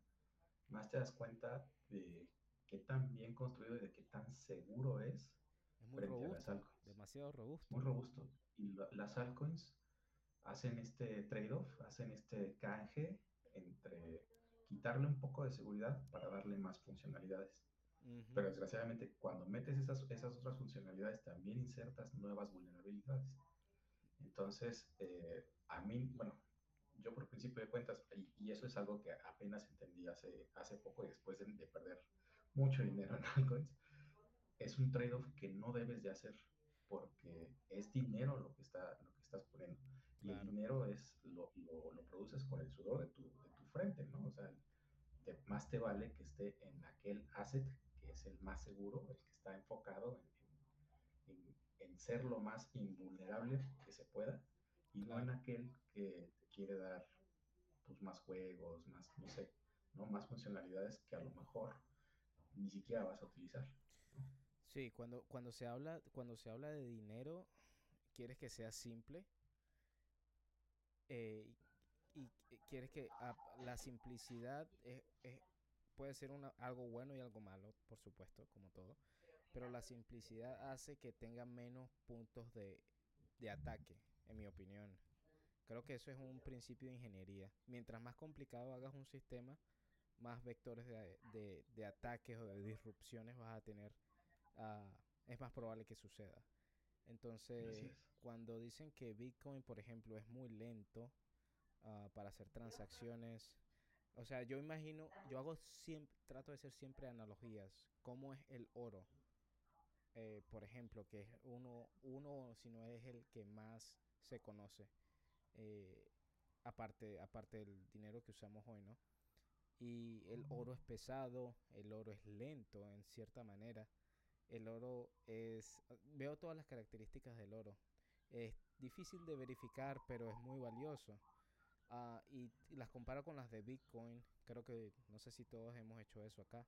más te das cuenta de qué tan bien construido y de qué tan seguro es, es muy robusto. Demasiado robusto. Muy robusto. Y la, las altcoins hacen este trade-off, hacen este canje entre quitarle un poco de seguridad para darle más funcionalidades. Uh -huh. Pero desgraciadamente cuando metes esas, esas otras funcionalidades también insertas nuevas vulnerabilidades. Entonces, eh, a mí, bueno, yo por principio de cuentas, y, y, eso es algo que apenas entendí hace, hace poco y después de, de perder mucho dinero en altcoins, es un trade-off que no debes de hacer porque es dinero lo que, está, lo que estás poniendo. Claro. el dinero es, lo, lo, lo, produces con el sudor de tu, de tu frente, ¿no? O sea, te, más te vale que esté en aquel asset que es el más seguro, el que está enfocado en, en, en ser lo más invulnerable que se pueda, y claro. no en aquel que te quiere dar pues, más juegos, más, no sé, ¿no? más funcionalidades que a lo mejor ni siquiera vas a utilizar. Sí, cuando, cuando, se habla, cuando se habla de dinero, quieres que sea simple, eh, y, y, quieres que la simplicidad es, es, puede ser una, algo bueno y algo malo, por supuesto, como todo, pero la simplicidad hace que tenga menos puntos de, de ataque, en mi opinión. Creo que eso es un principio de ingeniería. Mientras más complicado hagas un sistema, más vectores de, de, de ataques o de disrupciones vas a tener, uh, es más probable que suceda. Entonces, cuando dicen que Bitcoin, por ejemplo, es muy lento uh, para hacer transacciones, o sea, yo imagino, yo hago siempre, trato de hacer siempre analogías. ¿Cómo es el oro? Eh, por ejemplo, que es uno, uno, si no es el que más se conoce, eh, aparte, aparte del dinero que usamos hoy, ¿no? Y el oro es pesado, el oro es lento en cierta manera el oro es... Veo todas las características del oro. Es difícil de verificar, pero es muy valioso. Uh, y, y, las comparo con las de Bitcoin. Creo que no sé si todos hemos hecho eso acá.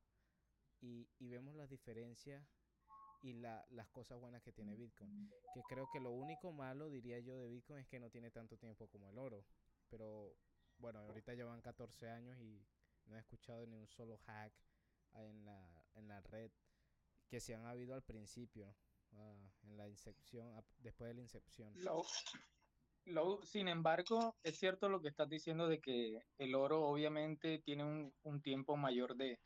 Y, y vemos las diferencias y la, las cosas buenas que tiene Bitcoin. Que creo que lo único malo, diría yo, de Bitcoin es que no tiene tanto tiempo como el oro. Pero bueno, ahorita llevan 14 años y no he escuchado ni un solo hack en la en la red que se han habido al principio, uh, en la incepción, después de la incepción. Sin embargo, es cierto lo que estás diciendo de que el oro obviamente tiene un, un tiempo mayor de,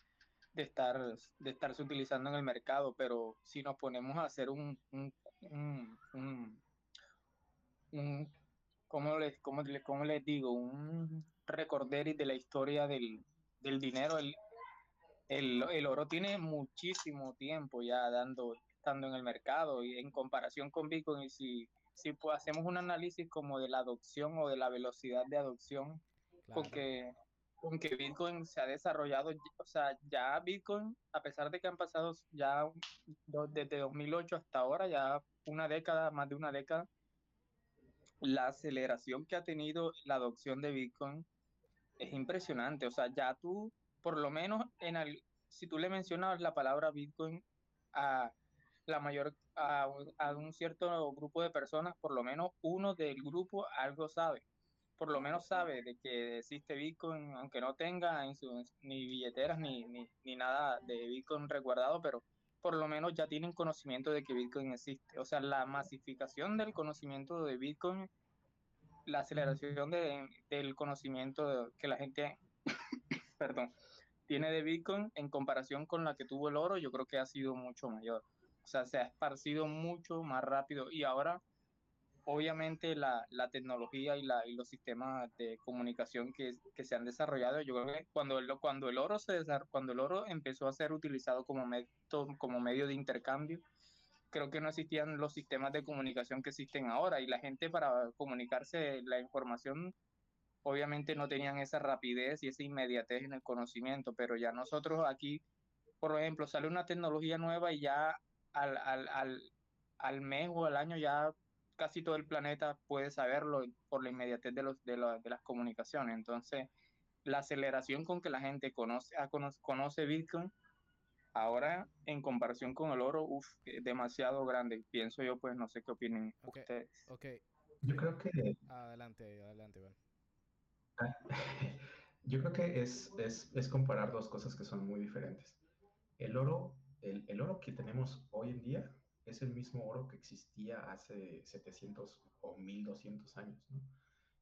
de, estar, de estarse utilizando en el mercado, pero si nos ponemos a hacer un, un, un, un, ¿cómo, les, cómo, cómo les digo? Un recorderis de la historia del, del dinero, el, el, oro tiene muchísimo tiempo ya dando, estando en el mercado y en comparación con Bitcoin, y si si pues, hacemos un análisis como de la adopción o de la velocidad de adopción, porque con que Bitcoin se ha desarrollado, o sea, ya Bitcoin, a pesar de que han pasado ya desde 2008 hasta ahora, ya una década, más de una década, la aceleración que ha tenido la adopción de Bitcoin es impresionante. O sea, ya tú, por lo menos, en el, si tú le mencionas la palabra Bitcoin a la mayor a, un cierto grupo de personas, por lo menos uno del grupo algo sabe. Por lo menos sabe de que existe Bitcoin, aunque no tenga ni billeteras ni, ni, ni nada de Bitcoin resguardado, pero por lo menos ya tienen conocimiento de que Bitcoin existe. O sea, la masificación del conocimiento de Bitcoin, la aceleración de, del conocimiento que la gente, perdón, tiene de Bitcoin en comparación con la que tuvo el oro, yo creo que ha sido mucho mayor. O sea, se ha esparcido mucho más rápido y ahora obviamente la, la tecnología y, la, y los sistemas de comunicación que, que, se han desarrollado, yo creo que cuando el, cuando el oro se cuando el oro empezó a ser utilizado como, método, como medio de intercambio, creo que no existían los sistemas de comunicación que existen ahora y la gente para comunicarse la información obviamente no tenían esa rapidez y esa inmediatez en el conocimiento, pero ya nosotros aquí, por ejemplo, sale una tecnología nueva y ya al, al, al, al mes o al año ya casi todo el planeta puede saberlo por la inmediatez de, los, de, de las comunicaciones. Entonces, la aceleración con que la gente conoce, conoce, conoce Bitcoin, ahora en comparación con el oro, uf, es demasiado grande. Pienso yo, pues no sé qué opinen ustedes. Ok. Yo creo que... Adelante, adelante, bueno. Yo creo que es, es, es comparar dos cosas que son muy diferentes. El oro el, el, oro que tenemos hoy en día es el mismo oro que existía hace 700 o 1200 años, ¿no?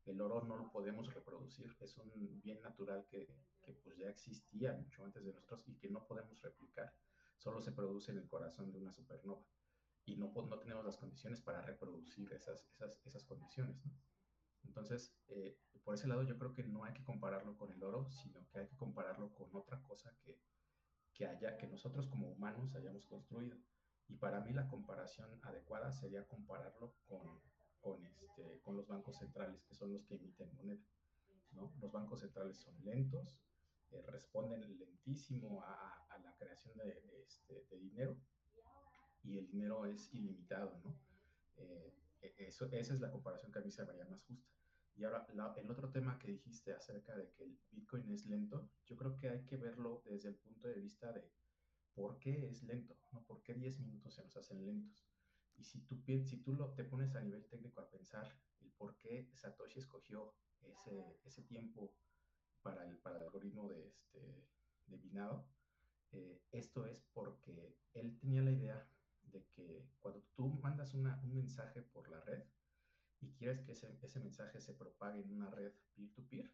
El oro no lo podemos reproducir, es un bien natural que, pues ya existía mucho antes de nosotros y que no podemos replicar, solo se produce en el corazón de una supernova y no, no tenemos las condiciones para reproducir esas, esas, esas condiciones, ¿no? Entonces, eh, por ese lado yo creo que no hay que compararlo con el oro, sino que hay que compararlo con otra cosa que, que, haya, que nosotros como humanos hayamos construido. Y para mí la comparación adecuada sería compararlo con, con, este, con los bancos centrales, que son los que emiten moneda. ¿no? Los bancos centrales son lentos, eh, responden lentísimo a, a, la creación de, este, de, dinero y el dinero es ilimitado. ¿no? Eh, eso, esa es la comparación que a mí se me haría más justa. Y ahora, la, el otro tema que dijiste acerca de que el Bitcoin es lento, yo creo que hay que verlo desde el punto de vista de por qué es lento, ¿no? ¿Por qué 10 minutos se nos hacen lentos? Y si tú, si tú lo, te pones a nivel técnico a pensar el por qué Satoshi escogió ese, ese tiempo para el, para el algoritmo de, este, de binado, eh, esto es porque él tenía la idea de que cuando tú mandas una, un mensaje por la red, y quieres que ese, ese mensaje se propague en una red peer-to-peer,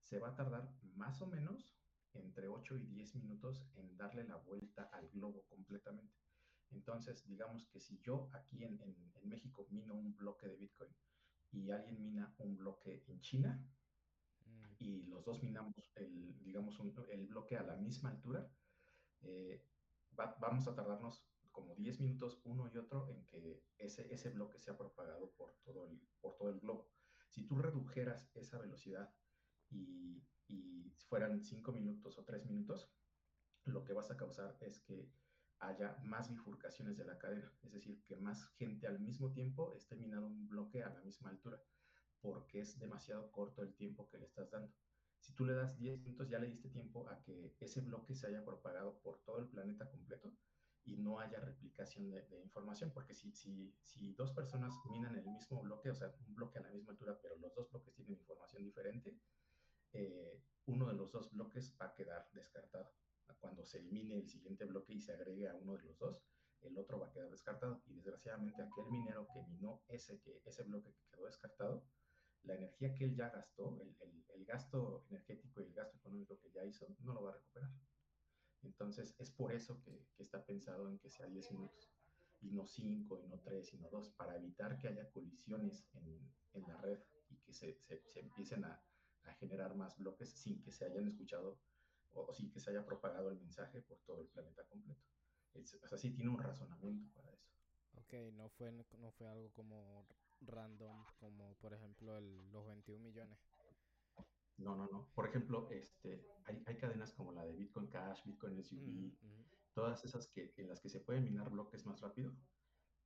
se va a tardar más o menos entre 8 y 10 minutos en darle la vuelta al globo completamente. Entonces, digamos que si yo aquí en, en, en, México mino un bloque de Bitcoin y alguien mina un bloque en China mm. y los dos minamos el, digamos, un, el bloque a la misma altura, eh, va, vamos a tardarnos como 10 minutos uno y otro en que ese, ese bloque sea propagado por todo, el, por todo el globo. Si tú redujeras esa velocidad y, y fueran 5 minutos o 3 minutos, lo que vas a causar es que haya más bifurcaciones de la cadena, es decir, que más gente al mismo tiempo esté minando un bloque a la misma altura, porque es demasiado corto el tiempo que le estás dando. Si tú le das 10 minutos, ya le diste tiempo a que ese bloque se haya propagado por todo el planeta completo, y no haya replicación de, información, porque si, si, si dos personas minan el mismo bloque, o sea, un bloque a la misma altura, pero los dos bloques tienen información diferente, eh, uno de los dos bloques va a quedar descartado cuando se mine el siguiente bloque y se agregue a uno de los dos, el otro va a quedar descartado. Y desgraciadamente aquel minero que minó ese, que, ese bloque que quedó descartado, la energía que él ya gastó, el, el, el, gasto energético y el gasto económico que ya hizo, no lo va a recuperar. Entonces, es por eso que, está pensado en que sea 10 minutos, y no 5, y no 3, y no 2, para evitar que haya colisiones en, la red y que se, se, empiecen a, generar más bloques sin que se hayan escuchado o, o, sin que se haya propagado el mensaje por todo el planeta completo. Es, o sea, sí tiene un razonamiento para eso. Ok, no fue, no fue algo como random, como por ejemplo el, los 21 millones. No, no, no. Por ejemplo, este, hay, hay cadenas como la de Bitcoin Cash, Bitcoin SUV, mm -hmm. todas esas que, en las que se pueden minar bloques más rápido.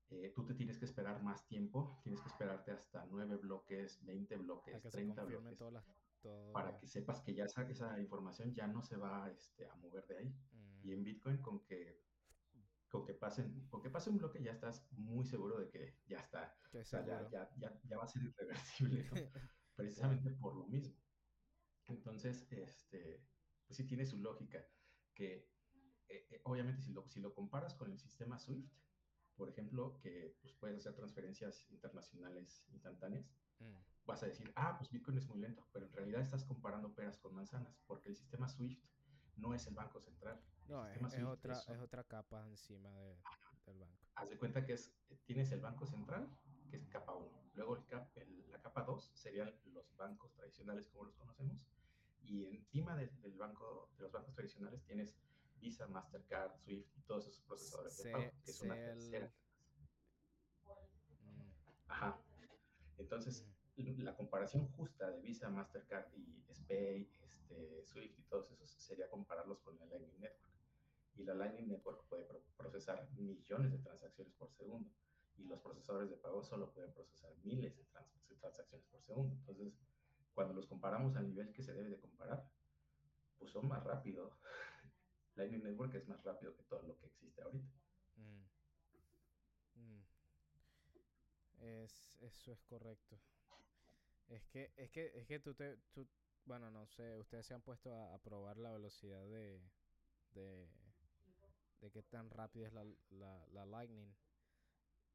Eh, tú te tienes que esperar más tiempo, tienes que esperarte hasta 9 bloques, 20 bloques, que 30 bloques, todas las, todo... para que sepas que ya esa, esa información ya no se va este, a mover de ahí. Mm. Y en Bitcoin, con que con que pasen, con que pase un bloque ya estás muy seguro de que ya está, o sea, ya, ya, ya, ya, va a ser irreversible, ¿no? precisamente por lo mismo. Entonces, este, pues sí tiene su lógica, que eh, eh, obviamente si lo, si lo comparas con el sistema SWIFT, por ejemplo, que pues, puedes hacer transferencias internacionales instantáneas, mm. vas a decir, ah, pues Bitcoin es muy lento, pero en realidad estás comparando peras con manzanas, porque el sistema SWIFT no es el banco central. No, es, es, otra, es, es, otra capa encima de, del banco. Haz de cuenta que es, tienes el banco central, que es capa 1. Luego el cap, el, la capa 2 serían los bancos tradicionales como los conocemos. Y encima de, del banco, de los bancos tradicionales tienes Visa, Mastercard, Swift y todos esos procesadores C de pago, que es una tercera. Mm. Ajá. Entonces, mm. la comparación justa de Visa, Mastercard y SPAY, este, Swift y todos esos sería compararlos con la Lightning Network y la Lightning Network puede procesar millones de transacciones por segundo y los procesadores de pago solo pueden procesar miles de, trans de, transacciones por segundo. Entonces, cuando los comparamos al nivel que se debe de comparar, pues son más rápido. Lightning Network es más rápido que todo lo que existe ahorita. Mm. Mm. Es, eso es correcto. Es que, es que, es que tú te, tú, bueno, no sé, ustedes se han puesto a, a probar la velocidad de, de, de qué tan rápida es la, la, la Lightning.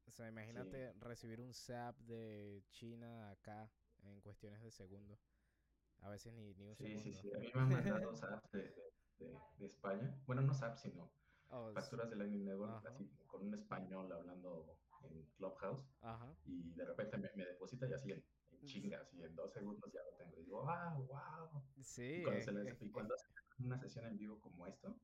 O sea, imagínate sí. recibir un zap de China acá en cuestiones de segundos. A veces ni, ni un sí, segundo. Sí, sí, A mí me han mandado zaps de, de, de, España. Bueno, no zaps, sino oh, facturas de Lightning Network, así, con un español hablando en Clubhouse. Ajá. Y de repente me, me deposita y así en, en chingas y en dos segundos ya lo tengo. Y digo, ah, wow. Sí. Y cuando, se les, y cuando hacen una sesión en vivo como esto,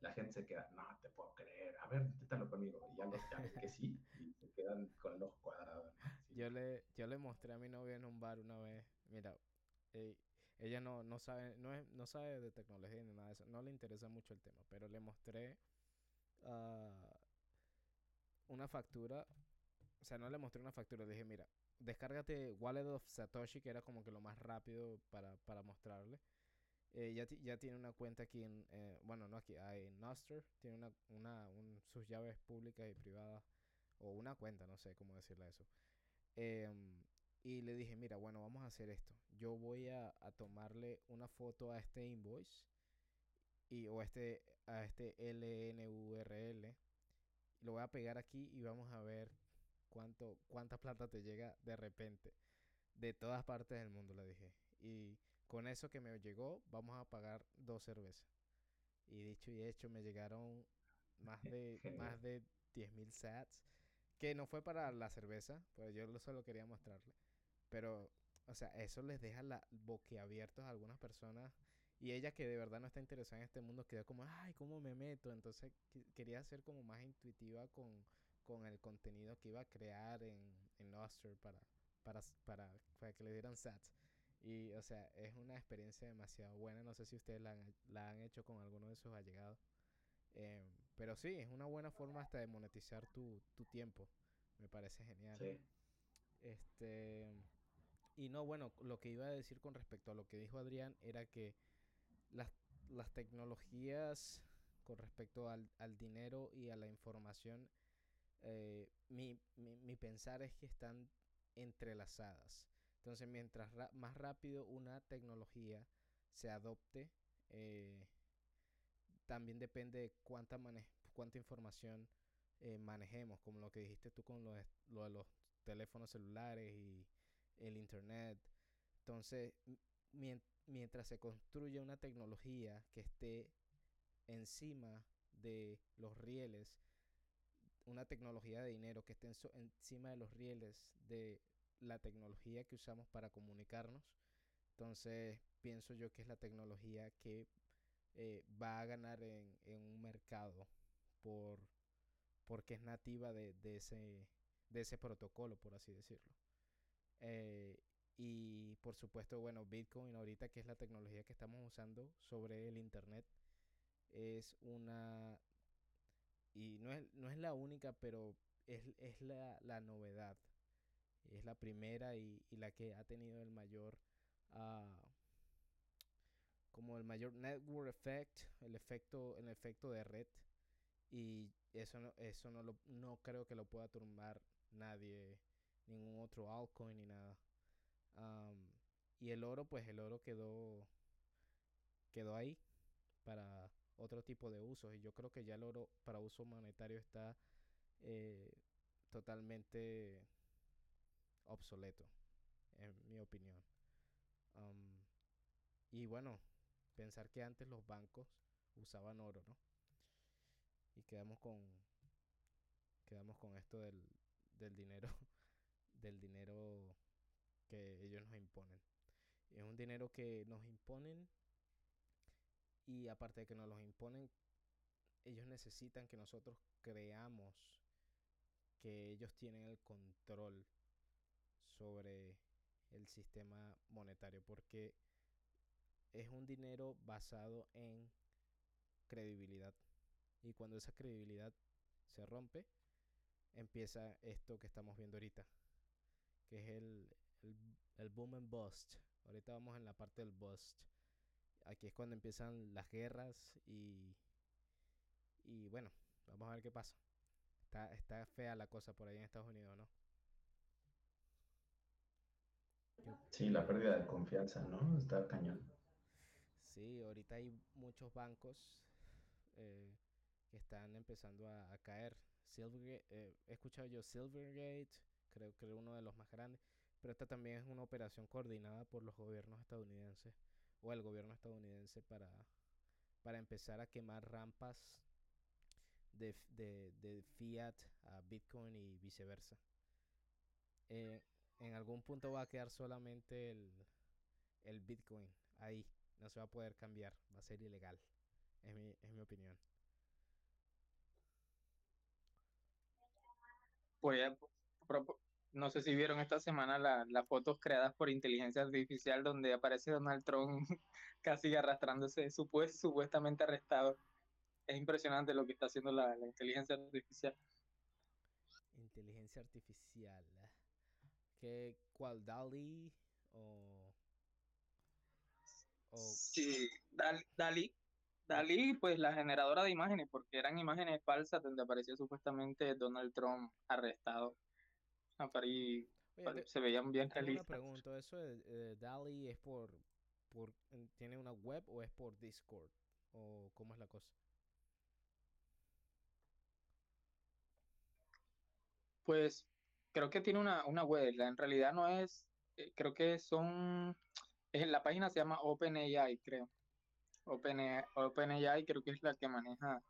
la gente se queda, no te puedo creer, a ver, inténtalo conmigo. Y ya, los, ya que sí, y se quedan con el ojo cuadrado. Yo, le, yo le mostré a mi novia en un bar una vez, mira, ella no, no, sabe, no, no sabe de tecnología ni nada de eso, no le interesa mucho el tema, pero le mostré uh, una factura, o sea, no le mostré una factura, le dije, mira, descárgate Wallet of Satoshi, que era como que lo más rápido para, para mostrarle eh, ya, ya tiene una cuenta aquí en, eh, bueno, no aquí, en Nostr, tiene una, una un, sus llaves públicas y privadas, o una cuenta, no sé cómo decirle eso. Eh, y le dije, mira, bueno, vamos a hacer esto. Yo voy a, a tomarle una foto a este invoice y, o este, a este LNURL. Lo voy a pegar aquí y vamos a ver cuánto, cuánta plata te llega de repente. De todas partes del mundo, le dije. Y con eso que me llegó, vamos a pagar dos cervezas. Y dicho y hecho, me llegaron más de, más de 10 mil sats. Que no fue para la cerveza, pues yo solo quería mostrarle. Pero, o sea, eso les deja la boquiabiertos a algunas personas. Y ella que de verdad no está interesada en este mundo quedó como, ay, ¿cómo me meto? Entonces quería ser como más intuitiva con, con el contenido que iba a crear en, en Oster para, para, para, para que le dieran sats. Y, o sea, es una experiencia demasiado buena. No sé si ustedes la han, la han hecho con alguno de sus allegados. Eh, pero sí, es una buena forma hasta de monetizar tu, tu tiempo. Me parece genial. Sí. Este. Y no, bueno, lo que iba a decir con respecto a lo que dijo Adrián era que las, las tecnologías con respecto al, al dinero y a la información, eh, mi, mi, mi pensar es que están entrelazadas. Entonces, mientras ra más rápido una tecnología se adopte, eh, también depende de cuánta, cuánta información eh, manejemos, como lo que dijiste tú con lo de, lo de los teléfonos celulares y el internet. Entonces, mientras se construye una tecnología que esté encima de los rieles, una tecnología de dinero que esté encima de los rieles de la tecnología que usamos para comunicarnos, entonces pienso yo que es la tecnología que eh, va a ganar en, un mercado por porque es nativa de, de, ese, de ese protocolo, por así decirlo. Eh, y por supuesto, bueno, Bitcoin ahorita, que es la tecnología que estamos usando sobre el Internet, es una... Y no es, no es la única, pero es, es la, la, novedad. Es la primera y, y, la que ha tenido el mayor... Uh, como el mayor network effect, el efecto, el efecto de red. Y eso no, eso no, lo, no creo que lo pueda tumbar nadie, ningún otro altcoin ni nada y el oro, pues el oro quedó, quedó ahí para otro tipo de usos. Y yo creo que ya el oro para uso monetario está eh, totalmente obsoleto, en mi opinión. y bueno, pensar que antes los bancos usaban oro, ¿no? Y quedamos con quedamos con esto del, del dinero del dinero que ellos nos imponen. Es un dinero que nos imponen y aparte de que nos los imponen, ellos necesitan que nosotros creamos que ellos tienen el control sobre el sistema monetario porque es un dinero basado en credibilidad y cuando esa credibilidad se rompe empieza esto que estamos viendo ahorita que es el, el, boom and bust. Ahorita vamos en la parte del bust. Aquí es cuando empiezan las guerras y, y bueno, vamos a ver qué pasa. Está, está fea la cosa por ahí en Estados Unidos, ¿no? Sí, la pérdida de confianza, ¿no? Está cañón. Sí, ahorita hay muchos bancos eh, que están empezando a, caer. Silvergate, eh, he escuchado yo Silvergate, creo que uno de los más grandes. Pero esta también es una operación coordinada por los gobiernos estadounidenses o el gobierno estadounidense para, para empezar a quemar rampas de, de, fiat a Bitcoin y viceversa. Eh, en algún punto va a quedar solamente el, el Bitcoin ahí. No se va a poder cambiar. Va a ser ilegal. Es mi, es mi opinión. Pues no sé si vieron esta semana las fotos creadas por inteligencia artificial donde aparece Donald Trump casi arrastrándose, supuestamente arrestado. Es impresionante lo que está haciendo la, inteligencia artificial. Inteligencia artificial. ¿Qué, ¿Cuál? ¿Dali? O, Sí, Dali, Dali. pues la generadora de imágenes, porque eran imágenes falsas donde aparecía supuestamente Donald Trump arrestado se veían bien realistas. Pregunta, ¿eso de DALI es por, por, tiene una web o es por Discord? ¿O cómo es la cosa? Pues creo que tiene una, una web, en realidad no es, eh, creo que son, la página se llama OpenAI, creo. OpenAI, OpenAI creo que es la que maneja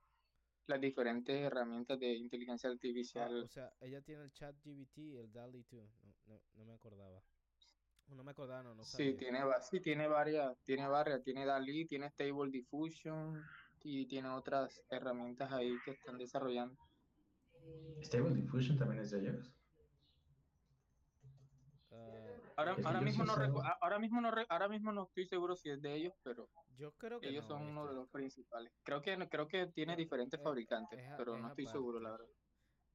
las diferentes herramientas de inteligencia artificial. Ah, o sea, ella tiene el chat GBT y el DALI 2. No, no, no, me acordaba. No me acordaba, no, no sabía. Sí, tiene, sí, tiene varias, tiene varias. Tiene DALI, tiene Stable Diffusion y tiene otras herramientas ahí que están desarrollando. ¿Stable Diffusion también es de ellos? Ahora, ahora, mismo no ahora, mismo no ahora mismo no estoy seguro si es de ellos, pero yo creo que ellos son uno de los principales. Creo que creo que tiene diferentes fabricantes, pero no estoy seguro, la verdad.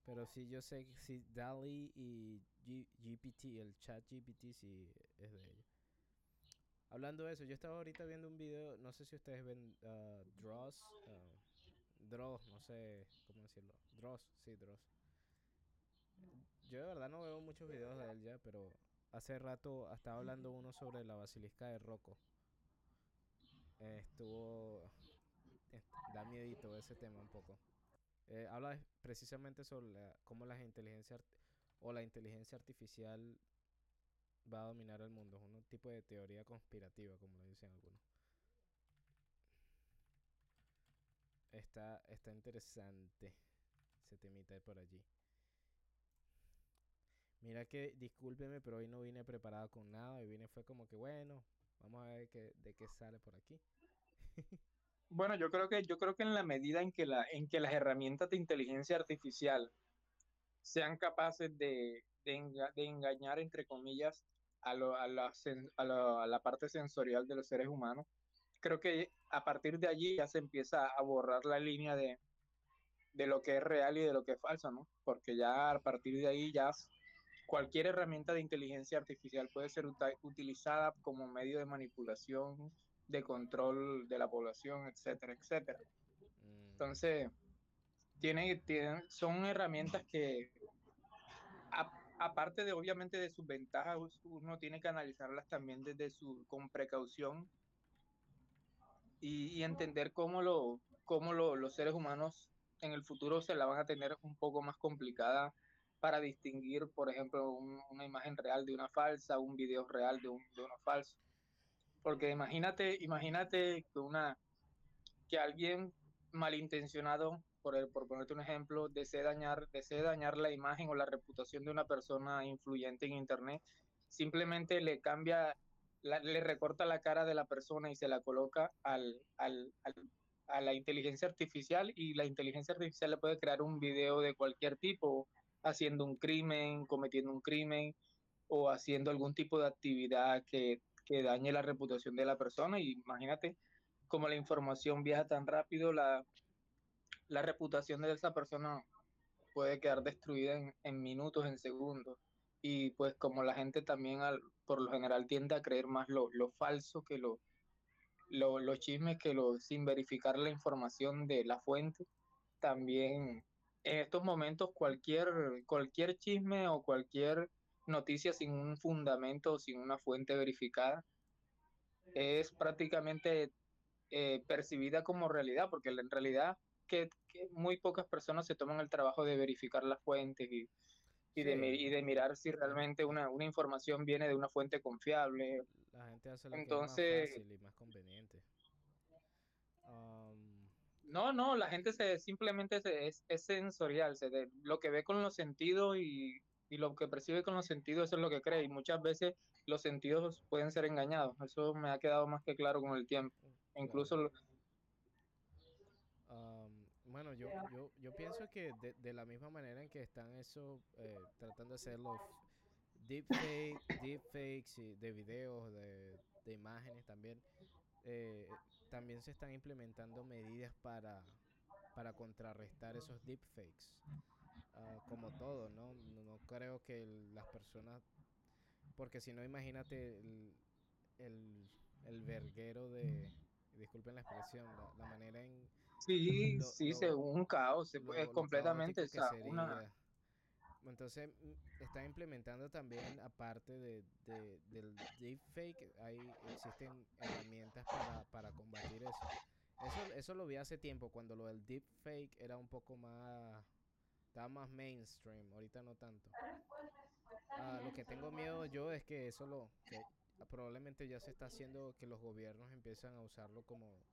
Pero sí, yo sé que sí, DALI y GPT, el chat GPT, sí es de ellos. Hablando de eso, yo estaba ahorita viendo un video, no sé si ustedes ven uh, Dross, uh, Dross, no sé cómo decirlo, Dross, sí, Dross. Yo de verdad no veo muchos videos de él ya, pero hace rato estaba hablando uno sobre la basilisca de Rocco. estuvo da miedito ese tema un poco. Eh, habla precisamente sobre cómo la inteligencia o la inteligencia artificial va a dominar el mundo. Es un tipo de teoría conspirativa, como lo dicen algunos. Está, está interesante ese temita por allí. Mira que, discúlpeme, pero hoy no vine preparado con nada. Y vine fue como que, bueno, vamos a ver qué, de qué sale por aquí. bueno, yo creo que, yo creo que en la medida en que, la, en que las herramientas de inteligencia artificial sean capaces de, de, engañar, entre comillas, a, lo, a, la, a, la parte sensorial de los seres humanos, creo que a partir de allí ya se empieza a borrar la línea de, de lo que es real y de lo que es falso, ¿no? Porque ya a partir de ahí ya cualquier herramienta de inteligencia artificial puede ser utilizada como medio de manipulación, de control de la población, etcétera, etcétera. Mm. Entonces, tiene, son herramientas que, aparte de obviamente de sus ventajas, uno tiene que analizarlas también desde su, con precaución y, entender cómo, lo, cómo los seres humanos en el futuro se la van a tener un poco más complicada para distinguir, por ejemplo, una imagen real de una falsa, un video real de, un, de uno falso. Porque imagínate, imagínate que una que alguien malintencionado, por, el, por ponerte un ejemplo, desee dañar, desee dañar la imagen o la reputación de una persona influyente en internet, simplemente le cambia, le recorta la cara de la persona y se la coloca al, al, a la inteligencia artificial y la inteligencia artificial le puede crear un video de cualquier tipo haciendo un crimen, cometiendo un crimen o haciendo algún tipo de actividad que, que dañe la reputación de la persona. Y imagínate cómo la información viaja tan rápido, la, la reputación de esa persona puede quedar destruida en, en minutos, en segundos. Y pues como la gente también al, por lo general tiende a creer más lo, lo falso que lo, lo, los chismes, que lo, sin verificar la información de la fuente, también en estos momentos cualquier, cualquier chisme o cualquier noticia sin un fundamento o sin una fuente verificada es prácticamente eh, percibida como realidad, porque en realidad que, muy pocas personas se toman el trabajo de verificar las fuentes y, y, de, y de mirar si realmente una, una, información viene de una fuente confiable. La gente hace lo Entonces, que es más fácil y más conveniente. No, no, la gente se simplemente es, es, sensorial, se de, lo que ve con los sentidos y, y, lo que percibe con los sentidos eso es lo que cree y muchas veces los sentidos pueden ser engañados. Eso me ha quedado más que claro con el tiempo. Incluso um, bueno, yo, yo, yo pienso que de, de, la misma manera en que están eso eh, tratando de hacer los deepfakes, deepfakes de videos, de, de imágenes también, eh, también se están implementando medidas para, para contrarrestar esos deepfakes. Uh, como todo, ¿no? ¿no? creo que las personas, porque si no, imagínate el, el, el verguero de, disculpen la expresión, la, manera en... Sí, sí, según un caos, es completamente, una entonces mm, están implementando también, aparte de, de, del deepfake, hay, existen herramientas para, para combatir eso. eso. Eso lo vi hace tiempo, cuando lo del deepfake era un poco más, estaba más mainstream, ahorita no tanto. Ah, lo que tengo miedo yo es que eso lo, que probablemente ya se está haciendo que los gobiernos empiezan a usarlo como,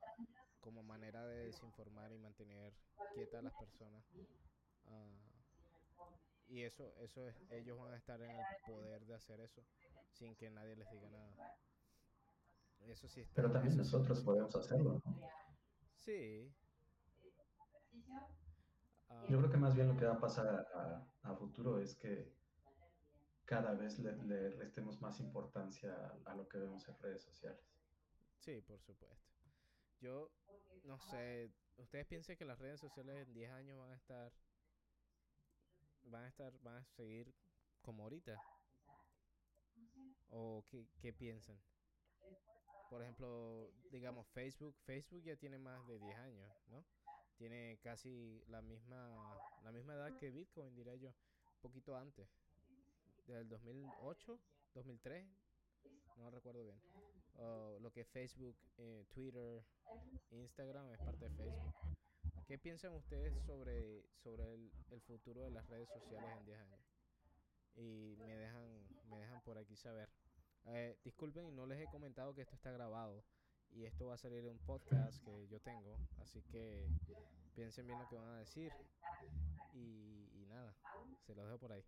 como manera de desinformar y mantener quietas a las personas. Uh, y eso, eso es, ellos van a estar en el poder de hacer eso sin que nadie les diga nada. Eso sí está, Pero también nosotros podemos hacerlo. Sí. Yo creo que más bien lo que va a pasar a, futuro es que cada vez le, le, restemos más importancia a lo que vemos en redes sociales. Sí, por supuesto. Yo no sé, ¿ustedes piensan que las redes sociales en 10 años van a estar van a estar, van a seguir como ahorita? ¿O qué, qué piensan? Por ejemplo, digamos Facebook, Facebook ya tiene más de 10 años, ¿no? Tiene casi la misma, la misma edad que Bitcoin, diría yo, un poquito antes, del 2008, 2003, no recuerdo bien. o lo que Facebook, eh, Twitter, Instagram es parte de Facebook. ¿Qué piensan ustedes sobre, sobre el, el futuro de las redes sociales en 10 años? Y me dejan, me dejan por aquí saber. Eh, disculpen y no les he comentado que esto está grabado y esto va a salir en un podcast que yo tengo, así que piensen bien lo que van a decir y, y nada, se los dejo por ahí.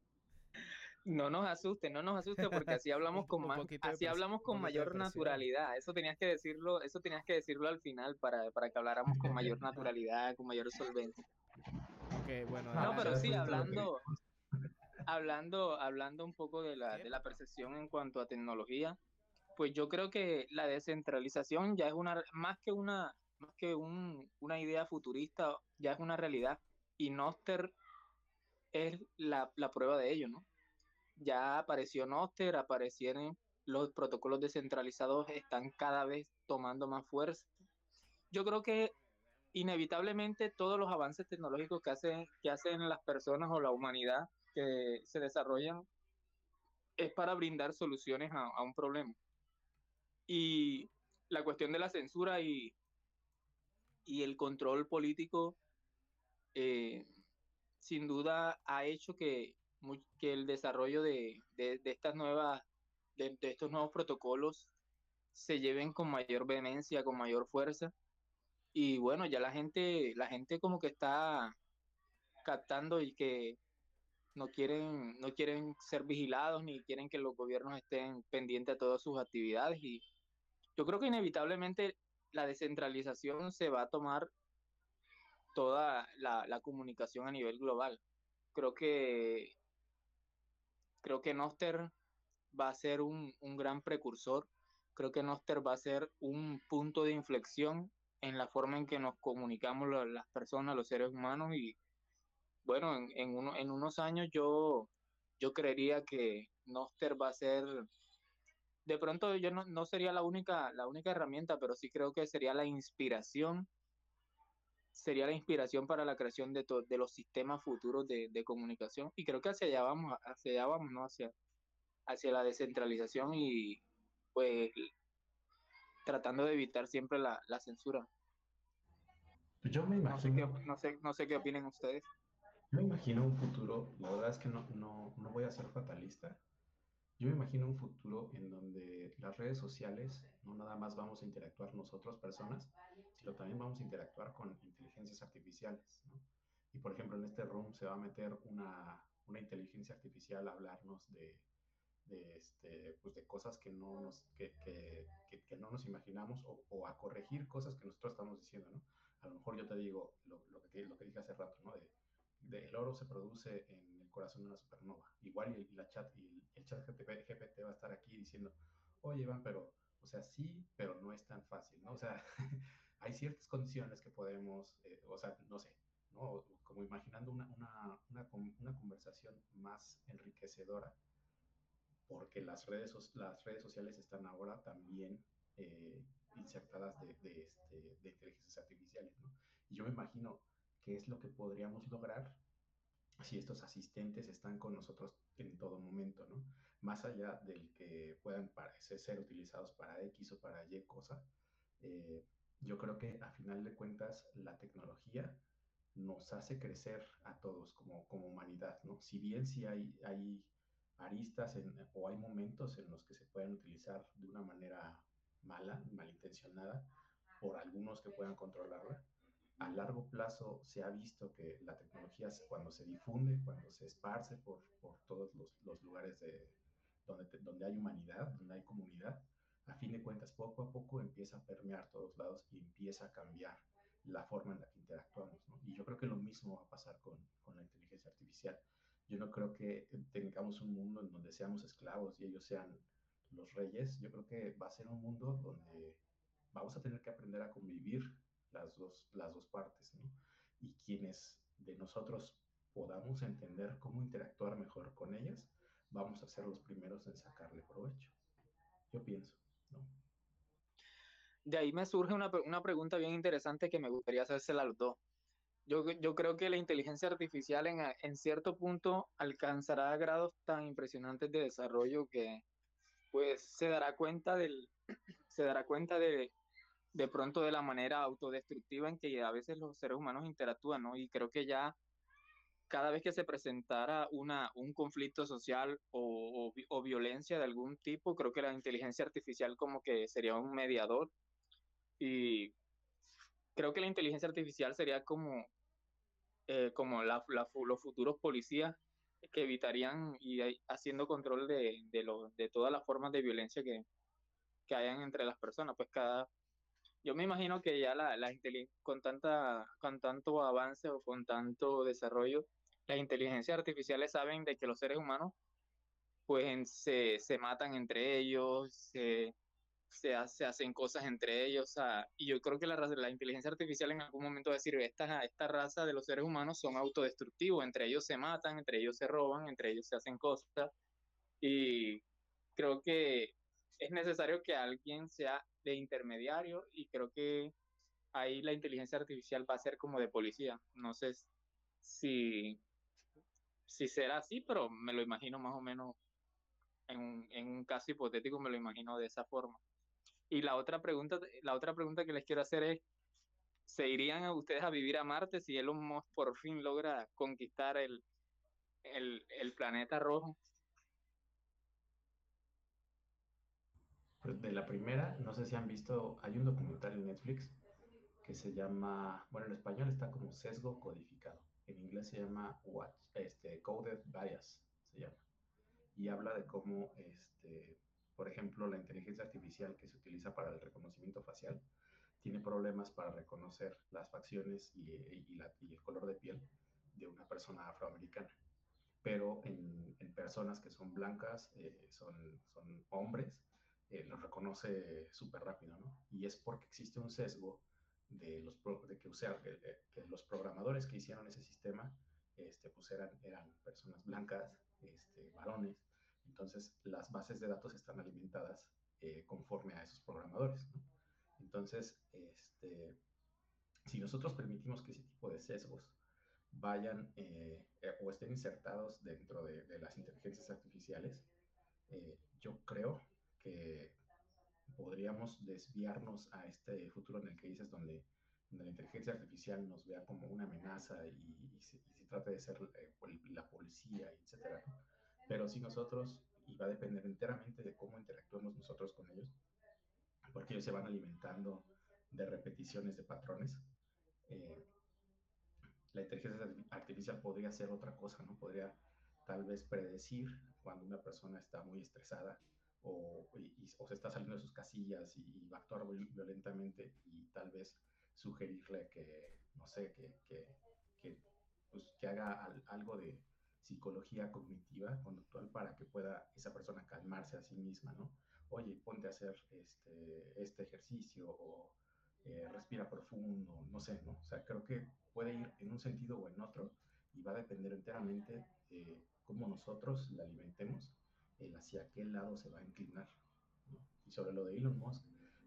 No nos asuste, no nos asuste porque así hablamos con más, así hablamos con mayor naturalidad. Eso tenías que decirlo, eso tenías que decirlo al final para, para que habláramos con mayor naturalidad, con mayor solvencia. Ok, bueno, No, pero sí, hablando, hablando, hablando un poco de la, de la percepción en cuanto a tecnología, pues yo creo que la descentralización ya es una, más que una, más que un- una idea futurista, ya es una realidad. Y Noster es la, la prueba de ello, ¿no? Ya apareció Noster, aparecieron los protocolos descentralizados, están cada vez tomando más fuerza. Yo creo que inevitablemente todos los avances tecnológicos que hacen, que hacen las personas o la humanidad que se desarrollan es para brindar soluciones a, un problema. Y la cuestión de la censura y, y el control político eh, sin duda ha hecho que, mu- que el desarrollo de, de- de estas nuevas, de, de estos nuevos protocolos se lleven con mayor vehemencia, con mayor fuerza. Y bueno, ya la gente, la gente como que está captando y que no quieren, no quieren ser vigilados ni quieren que los gobiernos estén pendientes a todas sus actividades. Y yo creo que inevitablemente la descentralización se va a tomar toda la, la comunicación a nivel global. Creo que creo que Noster va a ser un, un gran precursor. Creo que Noster va a ser un punto de inflexión en la forma en que nos comunicamos la- las personas, los seres humanos. Y bueno, en, en unos años yo, yo creería que Noster va a ser, de pronto yo no, no sería la única, la única herramienta, pero sí creo que sería la inspiración sería la inspiración para la creación de, de los sistemas futuros de, de comunicación. Y creo que hacia allá vamos, hacia allá vamos, ¿no? Hacia, hacia la descentralización y pues tratando de evitar siempre la, la censura. Yo me No sé, qué, imagino, no, sé, no sé qué opinen ustedes. yo me imagino un futuro, la verdad es que no, no, no voy a ser fatalista. Yo me imagino un futuro en donde las redes sociales no nada más vamos a interactuar nosotros, personas, sino también vamos a interactuar con inteligencias artificiales, ¿no? Y por ejemplo, en este room se va a meter una, una inteligencia artificial a hablarnos de, de, este, pues de cosas que no nos, que, que, que, no nos imaginamos o, a corregir cosas que nosotros estamos diciendo, ¿no? A lo mejor yo te digo lo, que, lo que dije hace rato, ¿no? De, el oro se produce en corazón de una supernova. Igual y, la chat, y el, chat GPT, GPT va a estar aquí diciendo, oye Iván, pero, o sea, sí, pero no es tan fácil, ¿no? O sea, hay ciertas condiciones que podemos, eh, o sea, no sé, ¿no? Como imaginando una, una, una, una conversación más enriquecedora, porque las redes, las redes sociales están ahora también eh, insertadas de, de, este, de, inteligencias artificiales, ¿no? Y yo me imagino qué es lo que podríamos lograr si estos asistentes están con nosotros en todo momento, ¿no? Más allá del que puedan parecer ser utilizados para X o para Y cosa, eh, yo creo que a final de cuentas la tecnología nos hace crecer a todos como, como humanidad, ¿no? Si bien sí hay, hay aristas en, o hay momentos en los que se pueden utilizar de una manera mala, malintencionada, por algunos que puedan controlarla, a largo plazo se ha visto que la tecnología cuando se difunde, cuando se esparce por, por todos los, los lugares de, donde, donde hay humanidad, donde hay comunidad, a fin de cuentas poco a poco empieza a permear todos lados y empieza a cambiar la forma en la que interactuamos. Y yo creo que lo mismo va a pasar con, con la inteligencia artificial. Yo no creo que tengamos un mundo en donde seamos esclavos y ellos sean los reyes. Yo creo que va a ser un mundo donde vamos a tener que aprender a convivir las dos, las dos partes, ¿no? Y quienes de nosotros podamos entender cómo interactuar mejor con ellas, vamos a ser los primeros en sacarle provecho. Yo pienso, ¿no? De ahí me surge una, una pregunta bien interesante que me gustaría hacérsela a los dos. Yo, yo creo que la inteligencia artificial en, en cierto punto alcanzará grados tan impresionantes de desarrollo que pues se dará cuenta del, se dará cuenta de, de pronto de la manera autodestructiva en que a veces los seres humanos interactúan, ¿no? Y creo que ya cada vez que se presentara una, un conflicto social o, o, violencia de algún tipo, creo que la inteligencia artificial como que sería un mediador. Y creo que la inteligencia artificial sería como, eh, como la, los futuros policías que evitarían y haciendo control de, de, lo, de todas las formas de violencia que, que hayan entre las personas. Pues cada, yo me imagino que ya la, la con, tanta, con tanto avance o con tanto desarrollo, las inteligencias artificiales saben de que los seres humanos pues se, se matan entre ellos, se, se, hacen cosas entre ellos. y yo creo que la, la inteligencia artificial en algún momento va a decir, esta, esta raza de los seres humanos son autodestructivos, entre ellos se matan, entre ellos se roban, entre ellos se hacen cosas. Y creo que es necesario que alguien sea de intermediario y creo que ahí la inteligencia artificial va a ser como de policía. No sé si si será así, pero me lo imagino más o menos en un, en un caso hipotético, me lo imagino de esa forma. Y la otra pregunta, la otra pregunta que les quiero hacer es, ¿se irían a ustedes a vivir a Marte si Elon Musk por fin logra conquistar el, el, el planeta rojo? De la primera, no sé si han visto, hay un documental en Netflix que se llama, bueno, en español está como sesgo codificado en inglés se llama Watch, este, Coded Bias, se llama. Y habla de cómo, este, por ejemplo, la inteligencia artificial que se utiliza para el reconocimiento facial tiene problemas para reconocer las facciones y, y, la, y el color de piel de una persona afroamericana. Pero en, en personas que son blancas, eh, son, son hombres, eh, los reconoce súper rápido, ¿no? Y es porque existe un sesgo de, los, de que, que, los programadores que hicieron ese sistema este, pues eran, eran personas blancas, este, varones, entonces las bases de datos están alimentadas eh, conforme a esos programadores. ¿no? Entonces, este, si nosotros permitimos que ese tipo de sesgos vayan eh, eh, o estén insertados dentro de, de las inteligencias artificiales, yo creo que podríamos desviarnos a este futuro en el que dices donde, la inteligencia artificial nos vea como una amenaza y, se, trate de ser eh, la policía, etcétera. Pero si nosotros, y va a depender enteramente de cómo interactuemos nosotros con ellos, porque ellos se van alimentando de repeticiones de patrones, eh, la inteligencia artificial podría ser otra cosa, ¿no? Podría tal vez predecir cuando una persona está muy estresada o, se está saliendo de sus casillas y, va a actuar violentamente y tal vez sugerirle que, no sé, que, que, que, pues, que haga algo de psicología cognitiva conductual para que pueda esa persona calmarse a sí misma, ¿no? Oye, ponte a hacer este, este ejercicio o eh, respira profundo, no sé, ¿no? O sea, creo que puede ir en un sentido o en otro y va a depender enteramente de cómo nosotros la alimentemos el hacia qué lado se va a inclinar. ¿no? Y sobre lo de Elon Musk,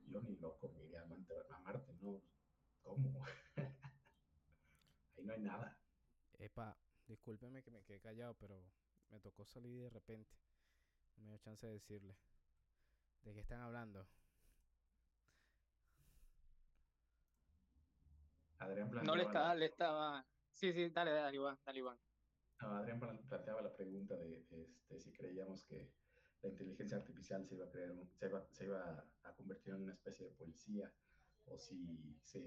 yo ni loco me iría a Marte, ¿no? ¿Cómo? Ahí no hay nada. Epa, discúlpeme que me quedé callado, pero me tocó salir de repente. No me dio chance de decirle. ¿De qué están hablando? Adrián planteaba... No le estaba, le estaba... Sí, sí, dale, dale, Iván, dale, Iván. Adrián planteaba la pregunta de este, si creíamos que la inteligencia artificial se iba a, creer, se iba, se iba a convertir en una especie de policía o si se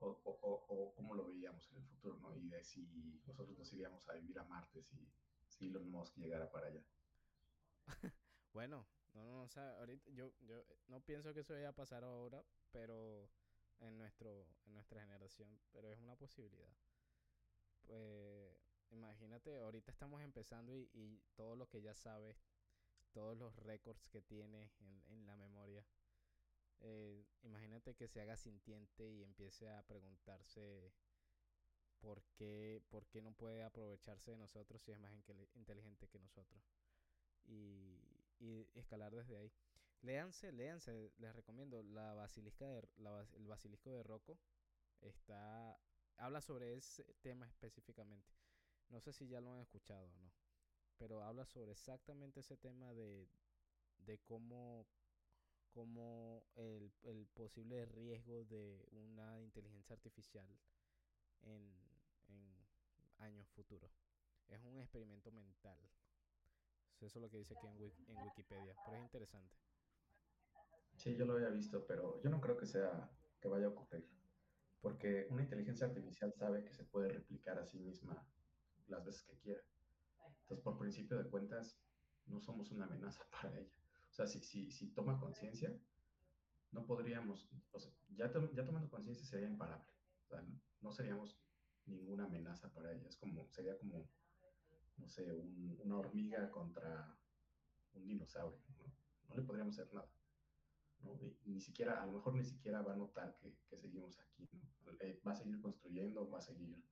o, o, cómo lo veíamos en el futuro, ¿no? Y de si nosotros nos iríamos a vivir a Marte si, si Elon Musk llegara para allá. bueno, no, no, o ahorita yo, yo no pienso que eso vaya a pasar ahora, pero en nuestro, en nuestra generación, pero es una posibilidad. Pues imagínate, ahorita estamos empezando y, y, todo lo que ya sabes, todos los récords que tiene en, en la memoria. Eh, imagínate que se haga sintiente y empiece a preguntarse por qué, por qué no puede aprovecharse de nosotros si es más inteligente que nosotros. Y, y escalar desde ahí. Léanse, léanse, les recomiendo la basilisca de, la, el basilisco de Rocco. Está, habla sobre ese tema específicamente. No sé si ya lo han escuchado o no. Pero habla sobre exactamente ese tema de, de cómo, como el, el posible riesgo de una inteligencia artificial en, en años futuros. Es un experimento mental. Eso es lo que dice aquí en, en Wikipedia, pero es interesante. Sí, yo lo había visto, pero yo no creo que sea que vaya a ocurrir, porque una inteligencia artificial sabe que se puede replicar a sí misma las veces que quiera. Entonces, por principio de cuentas, no somos una amenaza para ella. O sea, si, si, si toma conciencia, no podríamos, o sea, ya, ya tomando conciencia sería imparable. O sea, no seríamos ninguna amenaza para ella. Es como, sería como, no sé, una hormiga contra un dinosaurio, ¿no? No le podríamos hacer nada. ¿no? ni siquiera, a lo mejor ni siquiera va a notar que, que seguimos aquí, ¿no? Eh, va a seguir construyendo, va a seguir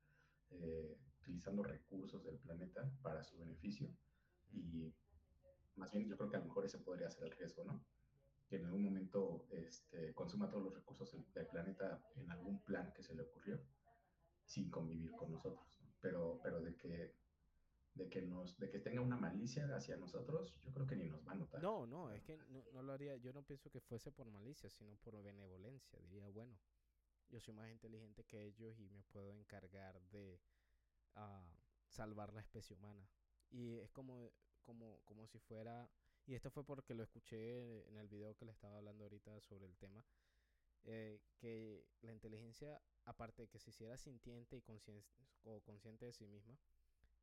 eh, utilizando recursos del planeta para su beneficio y más bien yo creo que a lo mejor ese podría ser el riesgo, ¿no? Que en algún momento este, consuma todos los recursos del, planeta en algún plan que se le ocurrió sin convivir con nosotros, ¿no? pero, pero de que de que nos de que tenga una malicia hacia nosotros, yo creo que ni nos va a notar. No, no, es que no, no, lo haría, yo no pienso que fuese por malicia, sino por benevolencia, diría, bueno, yo soy más inteligente que ellos y me puedo encargar de uh, salvar la especie humana. Y es como como como si fuera y esto fue porque lo escuché en el video que le estaba hablando ahorita sobre el tema eh, que la inteligencia aparte de que se hiciera sintiente y consciente o consciente de sí misma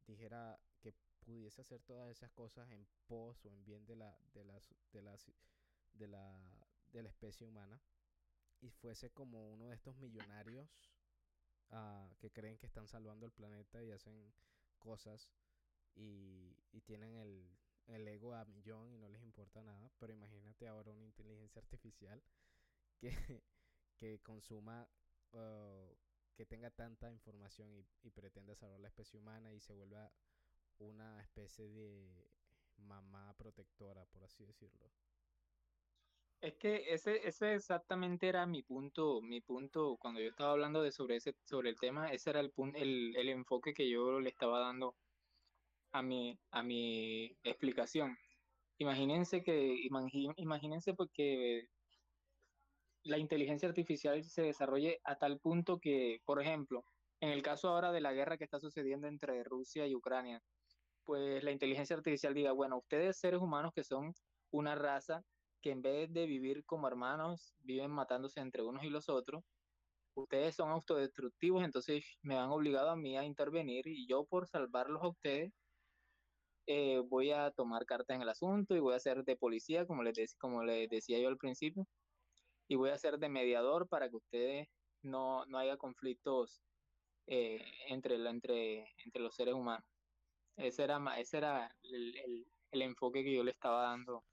dijera que pudiese hacer todas esas cosas en pos o en bien de la de las de las de la de la especie humana y fuese como uno de estos millonarios uh, que creen que están salvando el planeta y hacen cosas y, y tienen el, el ego a millón y no les importa nada pero imagínate ahora una inteligencia artificial que, que consuma uh, que tenga tanta información y, y pretenda salvar la especie humana y se vuelva una especie de mamá protectora, por así decirlo. Es que ese, ese exactamente era mi punto, mi punto cuando yo estaba hablando de sobre ese, sobre el tema, ese era el punto, el, el enfoque que yo le estaba dando a mi, a mi explicación. Imagínense que, imagínense porque la inteligencia artificial se desarrolle a tal punto que, por ejemplo, en el caso ahora de la guerra que está sucediendo entre Rusia y Ucrania, pues la inteligencia artificial diga, bueno, ustedes seres humanos que son una raza que en vez de vivir como hermanos, viven matándose entre unos y los otros, ustedes son autodestructivos, entonces me han obligado a mí a intervenir y yo por salvarlos a ustedes eh, voy a tomar carta en el asunto y voy a ser de policía, como les, como les decía yo al principio, y voy a ser de mediador para que ustedes no, no haya conflictos eh, entre, entre, entre los seres humanos. Ese era, ese era el, el, el enfoque que yo le estaba dando.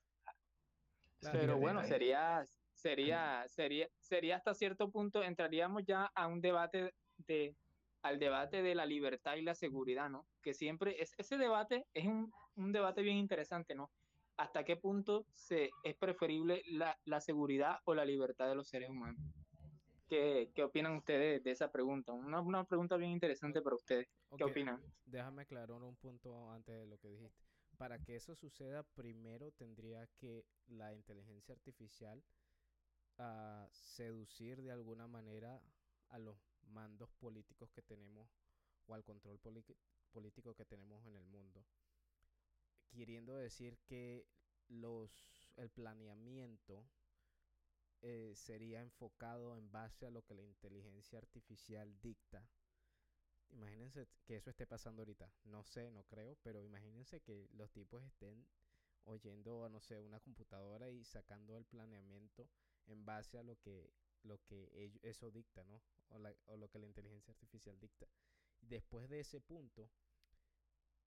Claro, Pero bueno, sería, sería, sería, sería hasta cierto punto, entraríamos ya a un debate de, al debate de la libertad y la seguridad, ¿no? Que siempre, es, ese debate es un, un debate bien interesante, ¿no? hasta qué punto se, es preferible la, la, seguridad o la libertad de los seres humanos. ¿Qué, qué opinan ustedes de esa pregunta? Una, una pregunta bien interesante para ustedes. ¿Qué okay. opinan? Déjame aclarar un punto antes de lo que dijiste. Para que eso suceda, primero tendría que la inteligencia artificial uh, seducir de alguna manera a los mandos políticos que tenemos o al control político que tenemos en el mundo queriendo decir que los el planeamiento eh, sería enfocado en base a lo que la inteligencia artificial dicta. Imagínense que eso esté pasando ahorita. No sé, no creo, pero imagínense que los tipos estén oyendo, no sé, una computadora y sacando el planeamiento en base a lo que lo que eso dicta, ¿no? O, la, o lo que la inteligencia artificial dicta. Después de ese punto,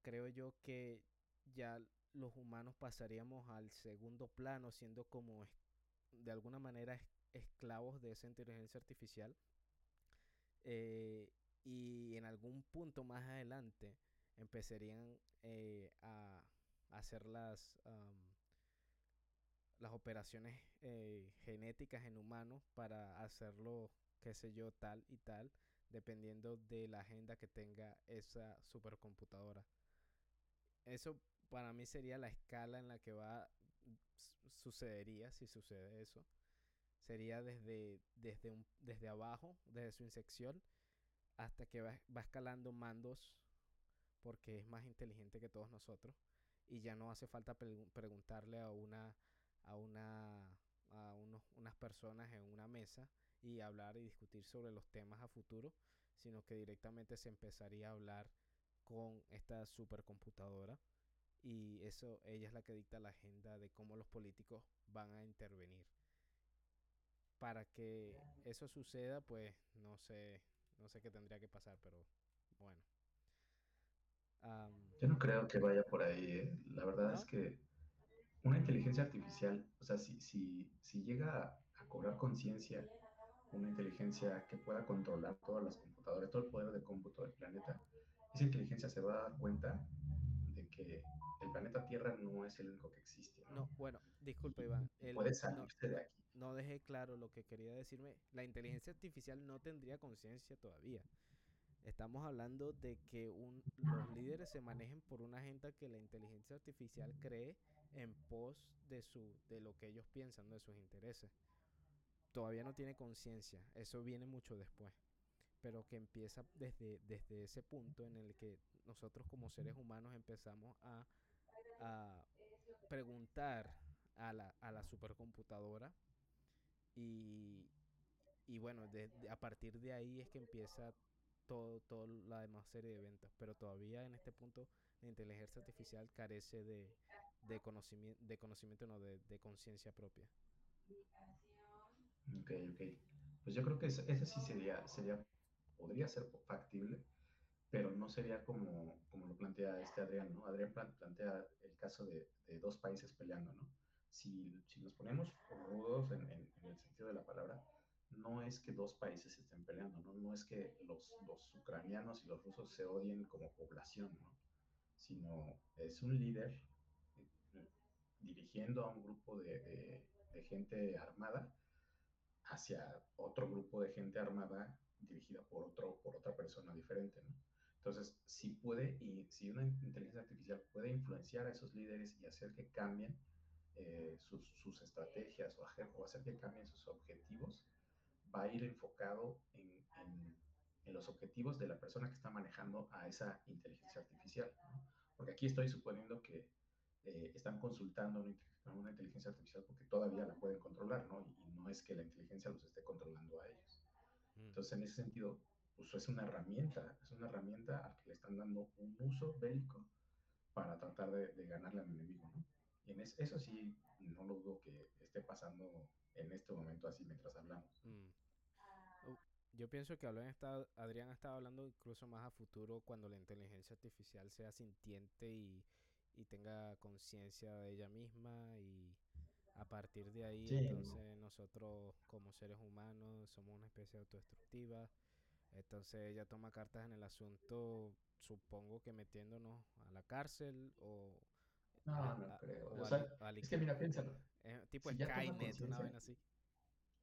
creo yo que ya los humanos pasaríamos al segundo plano siendo como de alguna manera esclavos de esa inteligencia artificial eh, y en algún punto más adelante empezarían eh, a, hacer las um, las operaciones eh, genéticas en humanos para hacerlo qué sé yo tal y tal dependiendo de la agenda que tenga esa supercomputadora. Eso para mí sería la escala en la que va sucedería si sucede eso. Sería desde, desde, un, desde abajo, desde su insección, hasta que va, va escalando mandos porque es más inteligente que todos nosotros y ya no hace falta preguntarle a una a una a unos, unas personas en una mesa y hablar y discutir sobre los temas a futuro, sino que directamente se empezaría a hablar con esta supercomputadora y eso ella es la que dicta la agenda de cómo los políticos van a intervenir. Para que eso suceda, pues no sé, no sé qué tendría que pasar, pero bueno. Yo no creo que vaya por ahí. ¿eh? La verdad es que una inteligencia artificial, o sea, si, si, si llega a, cobrar conciencia, una inteligencia que pueda controlar todas las computadoras, todo el poder de cómputo del planeta, esa inteligencia se va a dar cuenta de que el planeta Tierra no es el único que existe. No, bueno, disculpe Iván. puede salirse de aquí. No dejé claro lo que quería decirme. La inteligencia artificial no tendría conciencia todavía. Estamos hablando de que un, los líderes se manejen por una agenda que la inteligencia artificial cree en pos de, su, de lo que ellos piensan, de sus intereses. Todavía no tiene conciencia, eso viene mucho después, pero que empieza desde, desde ese punto en el que nosotros como seres humanos empezamos a, a preguntar a la, a la supercomputadora y, y bueno, de, a partir de ahí es que empieza todo, toda la demás serie de eventos, pero todavía en este punto la inteligencia artificial carece de, de conocimiento, de conocimiento no, de, de conciencia propia. Ok, ok. Pues yo creo que ese, sí sería, sería, podría ser factible, pero no sería como, como lo plantea este Adrián, ¿no? Adrián plantea el caso de, de dos países peleando, ¿no? Si, si nos ponemos rudos en, en, el sentido de la palabra, no es que dos países estén peleando, ¿no? No es que los, los ucranianos y los rusos se odien como población, ¿no? Sino es un líder dirigiendo a un grupo de, de, gente armada hacia otro grupo de gente armada dirigida por, otro, por otra persona diferente, ¿no? Entonces, si puede, y si una inteligencia artificial puede influenciar a esos líderes y hacer que cambien eh, sus, sus, estrategias o hacer, o hacer que cambien sus objetivos, va a ir enfocado en, en, en, los objetivos de la persona que está manejando a esa inteligencia artificial. ¿no? Porque aquí estoy suponiendo que eh, están consultando una, una, inteligencia artificial porque todavía la pueden controlar, ¿no? Y, y, no es que la inteligencia los esté controlando a ellos. Mm. Entonces, en ese sentido, pues es una herramienta, es una herramienta a que le están dando un uso bélico para tratar de, de ganarle al enemigo, ¿no? Y en es, eso sí, no lo dudo que esté pasando en este momento así mientras hablamos. Mm. Yo pienso que está, Adrián ha estado hablando incluso más a futuro cuando la inteligencia artificial sea sintiente y, y tenga conciencia de ella misma y a partir de ahí sí. entonces nosotros como seres humanos somos una especie autodestructiva entonces ella toma cartas en el asunto supongo que metiéndonos a la cárcel o no, a, no creo. O, o sea, al, es que mira, piénsalo. Eh, tipo si Skynet, una vez así.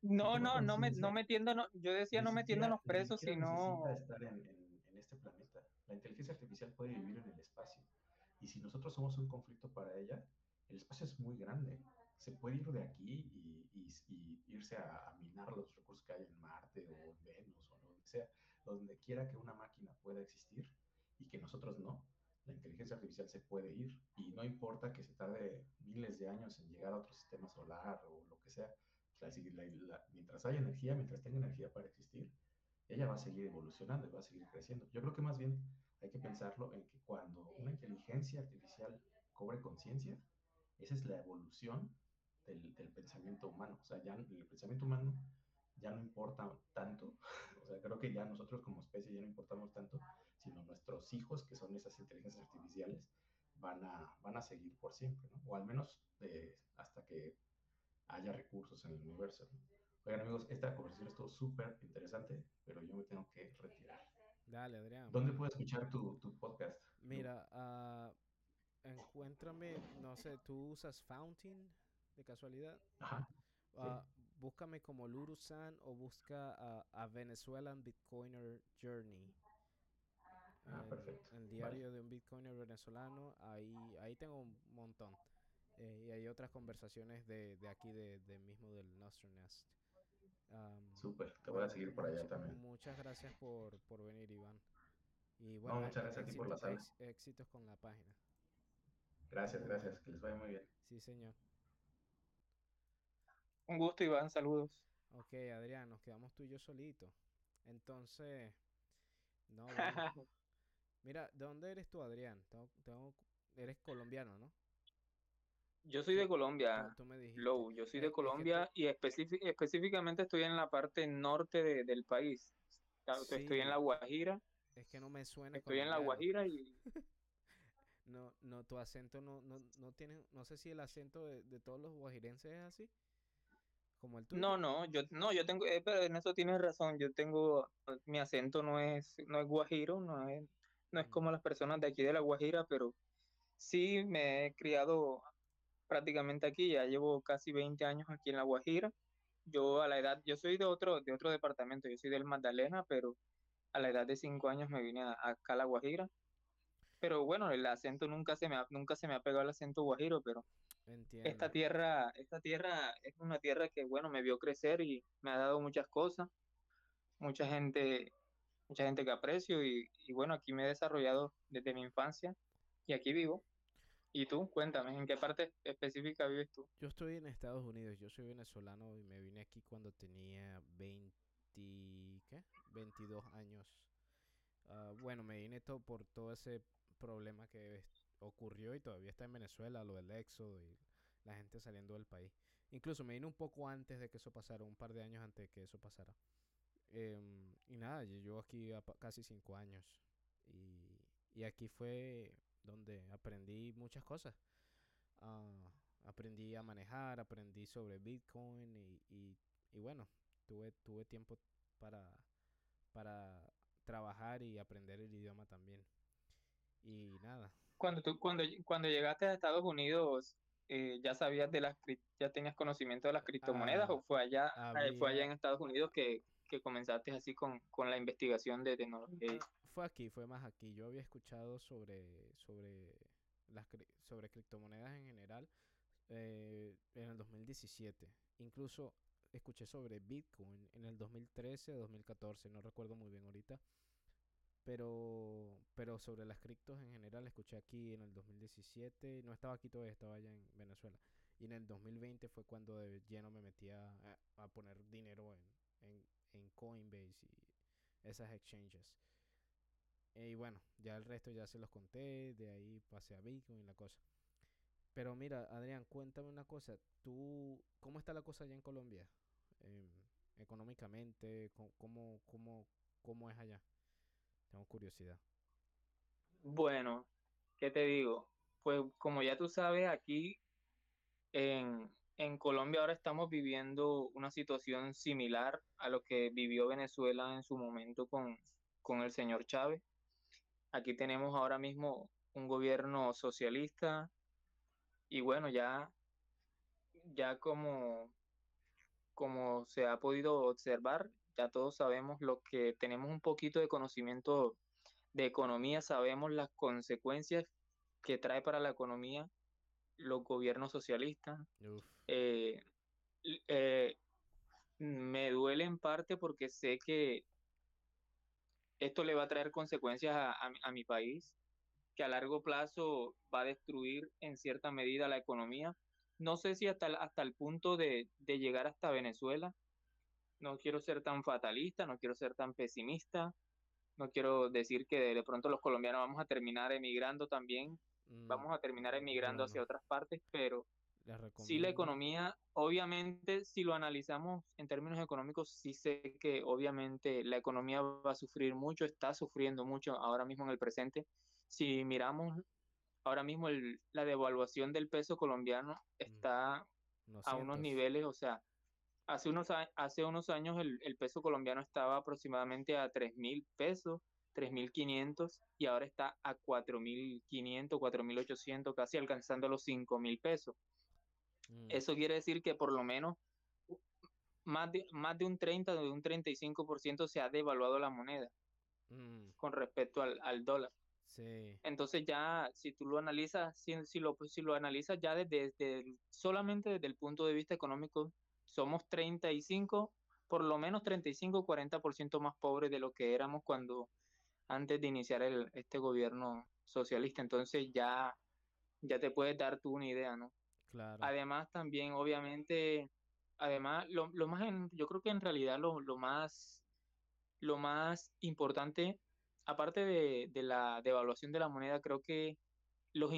No, no, no, me, no metiéndonos, yo decía no metiéndonos presos, sino... estar en, en, en este planeta. La inteligencia artificial puede vivir en el espacio y si nosotros somos un conflicto para ella, el espacio es muy grande. Se puede ir de aquí y, y, y irse a, a, minar los recursos que hay en Marte o en Venus o donde sea, donde quiera que una máquina pueda existir y que nosotros no. La inteligencia artificial se puede ir y no importa que se tarde miles de años en llegar a otro sistema solar o lo que sea. Mientras haya energía, mientras tenga energía para existir, ella va a seguir evolucionando y va a seguir creciendo. Yo creo que más bien hay que pensarlo en que cuando una inteligencia artificial cobre conciencia, esa es la evolución del, del, pensamiento humano. O sea, ya el pensamiento humano ya no importa tanto. O sea, creo que ya nosotros como especie ya no importamos tanto, sino nuestros hijos, que son esas inteligencias artificiales, van a, van a seguir por siempre, ¿no? O al menos eh, hasta que haya recursos en el universo. ¿no? Oigan amigos, esta conversación estuvo súper interesante, pero yo me tengo que retirar. Dale, Adrián. ¿Dónde puedo escuchar tu, tu podcast? Mira, uh, encuéntrame, no sé, ¿tú usas Fountain de casualidad? Ajá. Uh, búscame como Luru-san o busca a, a, Venezuelan Bitcoiner Journey. Ah, el, perfecto. El diario vale. de un Bitcoiner venezolano, ahí, ahí tengo un montón. eh, y hay otras conversaciones de, de aquí, de, de mismo del Nostrum Nest. Súper, te voy a seguir por allá también. Muchas gracias por, por venir, Iván. Y No, bueno, muchas e- gracias a ti por la sala. éxitos con la página. Gracias, gracias, que les vaya muy bien. Sí, señor. Un gusto, Iván, saludos. Ok, Adrián, nos quedamos tú y yo solitos. Entonces, no, bueno. Mira, ¿de dónde eres tú, Adrián? Tengo- tengo- eres colombiano, ¿no? Yo soy de Colombia, Tú, tú me dijiste. Low, yo soy de Colombia y específi- específicamente estoy en la parte norte de- del país. Estoy en. La Guajira, Es que no me suena estoy en La. Guajira y No, no, tu acento no, no, no tiene, no sé si el acento de, de todos los guajirenses es así, como el tuyo. no, no, yo no, yo tengo, eh, pero en eso tienes razón, yo tengo, mi acento no es, no es guajiro, no es, no es como las personas de aquí de La Guajira, pero sí me he criado prácticamente aquí, ya llevo casi 20 años aquí en La Guajira. Yo a la edad, yo soy de otro, de otro departamento, yo soy del Magdalena, pero a la edad de 5 años me vine a, acá a La Guajira. Pero bueno, el acento nunca se me ha, nunca se me ha pegado el acento guajiro, pero Entiendo. esta tierra, esta tierra es una tierra que, bueno, me vio crecer y me ha dado muchas cosas, mucha gente, mucha gente que aprecio y, bueno, aquí me he desarrollado desde mi infancia y aquí vivo. ¿Y tú? Cuéntame, ¿en qué parte específica vives tú? Yo estoy en Estados Unidos, yo soy venezolano y me vine aquí cuando tenía 20, ¿qué? 22 años. Ah, bueno, me vine todo por todo ese problema que ocurrió y todavía está en Venezuela, lo del éxodo y la gente saliendo del país. Incluso me vine un poco antes de que eso pasara, un par de años antes de que eso pasara. Em, y nada, yo llevo aquí casi cinco años. Y, y aquí fue donde aprendí muchas cosas. Ah, aprendí a manejar, aprendí sobre Bitcoin y, y, y bueno, tuve, tuve tiempo para, para trabajar y aprender el idioma también. Y nada, Cuando tú, cuando, cuando llegaste a Estados Unidos, eh, ¿ya sabías de las, ya tenías conocimiento de las criptomonedas Ah, o fue allá, eh, fue allá en Estados Unidos que, que comenzaste así con, con la investigación de tecnología? fue aquí, fue más aquí. Yo había escuchado sobre, sobre, las, cri- sobre criptomonedas en general eh, en el 2017. Incluso escuché sobre Bitcoin en el 2013 o 2014, no recuerdo muy bien ahorita. Pero, pero sobre las criptos en general escuché aquí en el 2017. No estaba aquí todavía, estaba allá en Venezuela. Y en el 2020 fue cuando de lleno me metí a, a- a poner dinero en, en, en Coinbase y esas exchanges. Eh, Y bueno, ya el resto ya se los conté, de ahí pasé a Bitcoin y la cosa. Pero mira, Adrián, cuéntame una cosa. ¿Tú, cómo está la cosa allá en Colombia? Em, económicamente, co- ¿cómo, cómo, cómo es allá? Tengo curiosidad. Bueno, ¿qué te digo? Pues como ya tú sabes, aquí en, en Colombia ahora estamos viviendo una situación similar a lo que vivió Venezuela en su momento con, con el señor Chávez. Aquí tenemos ahora mismo un gobierno socialista y bueno, ya, ya como, como se ha podido observar, ya todos sabemos lo que tenemos un poquito de conocimiento de economía, sabemos las consecuencias que trae para la economía los gobiernos socialistas. Eh, eh, me duele en parte porque sé que esto le va a traer consecuencias a, a mi- a mi país, que a largo plazo va a destruir en cierta medida la economía. No sé si hasta, el- hasta el punto de, de llegar hasta Venezuela. No quiero ser tan fatalista, no quiero ser tan pesimista, no quiero decir que de pronto los colombianos vamos a terminar emigrando también, mm, vamos a terminar emigrando no, hacia no. otras partes, pero Sí, la economía, obviamente, si lo analizamos en términos económicos, sí sé que obviamente la economía va a sufrir mucho, está sufriendo mucho ahora mismo en el presente. Si miramos ahora mismo el- la devaluación del peso colombiano está unos a unos niveles, o sea, hace unos, hace unos años el, el peso colombiano estaba aproximadamente a tres mil pesos, 3.500 y ahora está a 4.500, 4.800, casi alcanzando los 5.000 pesos. Mm, Eso quiere decir que por lo menos más de, más de un 30 o de un 35% se ha devaluado la moneda mm, con respecto al, al dólar. Sí. Entonces ya, si tú lo analizas, si, si lo, si lo analizas ya desde, desde solamente desde el punto de vista económico, somos 35, por lo menos 35, 40% más pobres de lo que éramos cuando antes de iniciar el, este gobierno socialista. Entonces ya, ya te puedes dar tú una idea, ¿no? Claro. Además, también, obviamente, además, lo, lo más, en- yo creo que en realidad lo, lo más, lo más importante, aparte de, de la devaluación de la moneda, creo que los,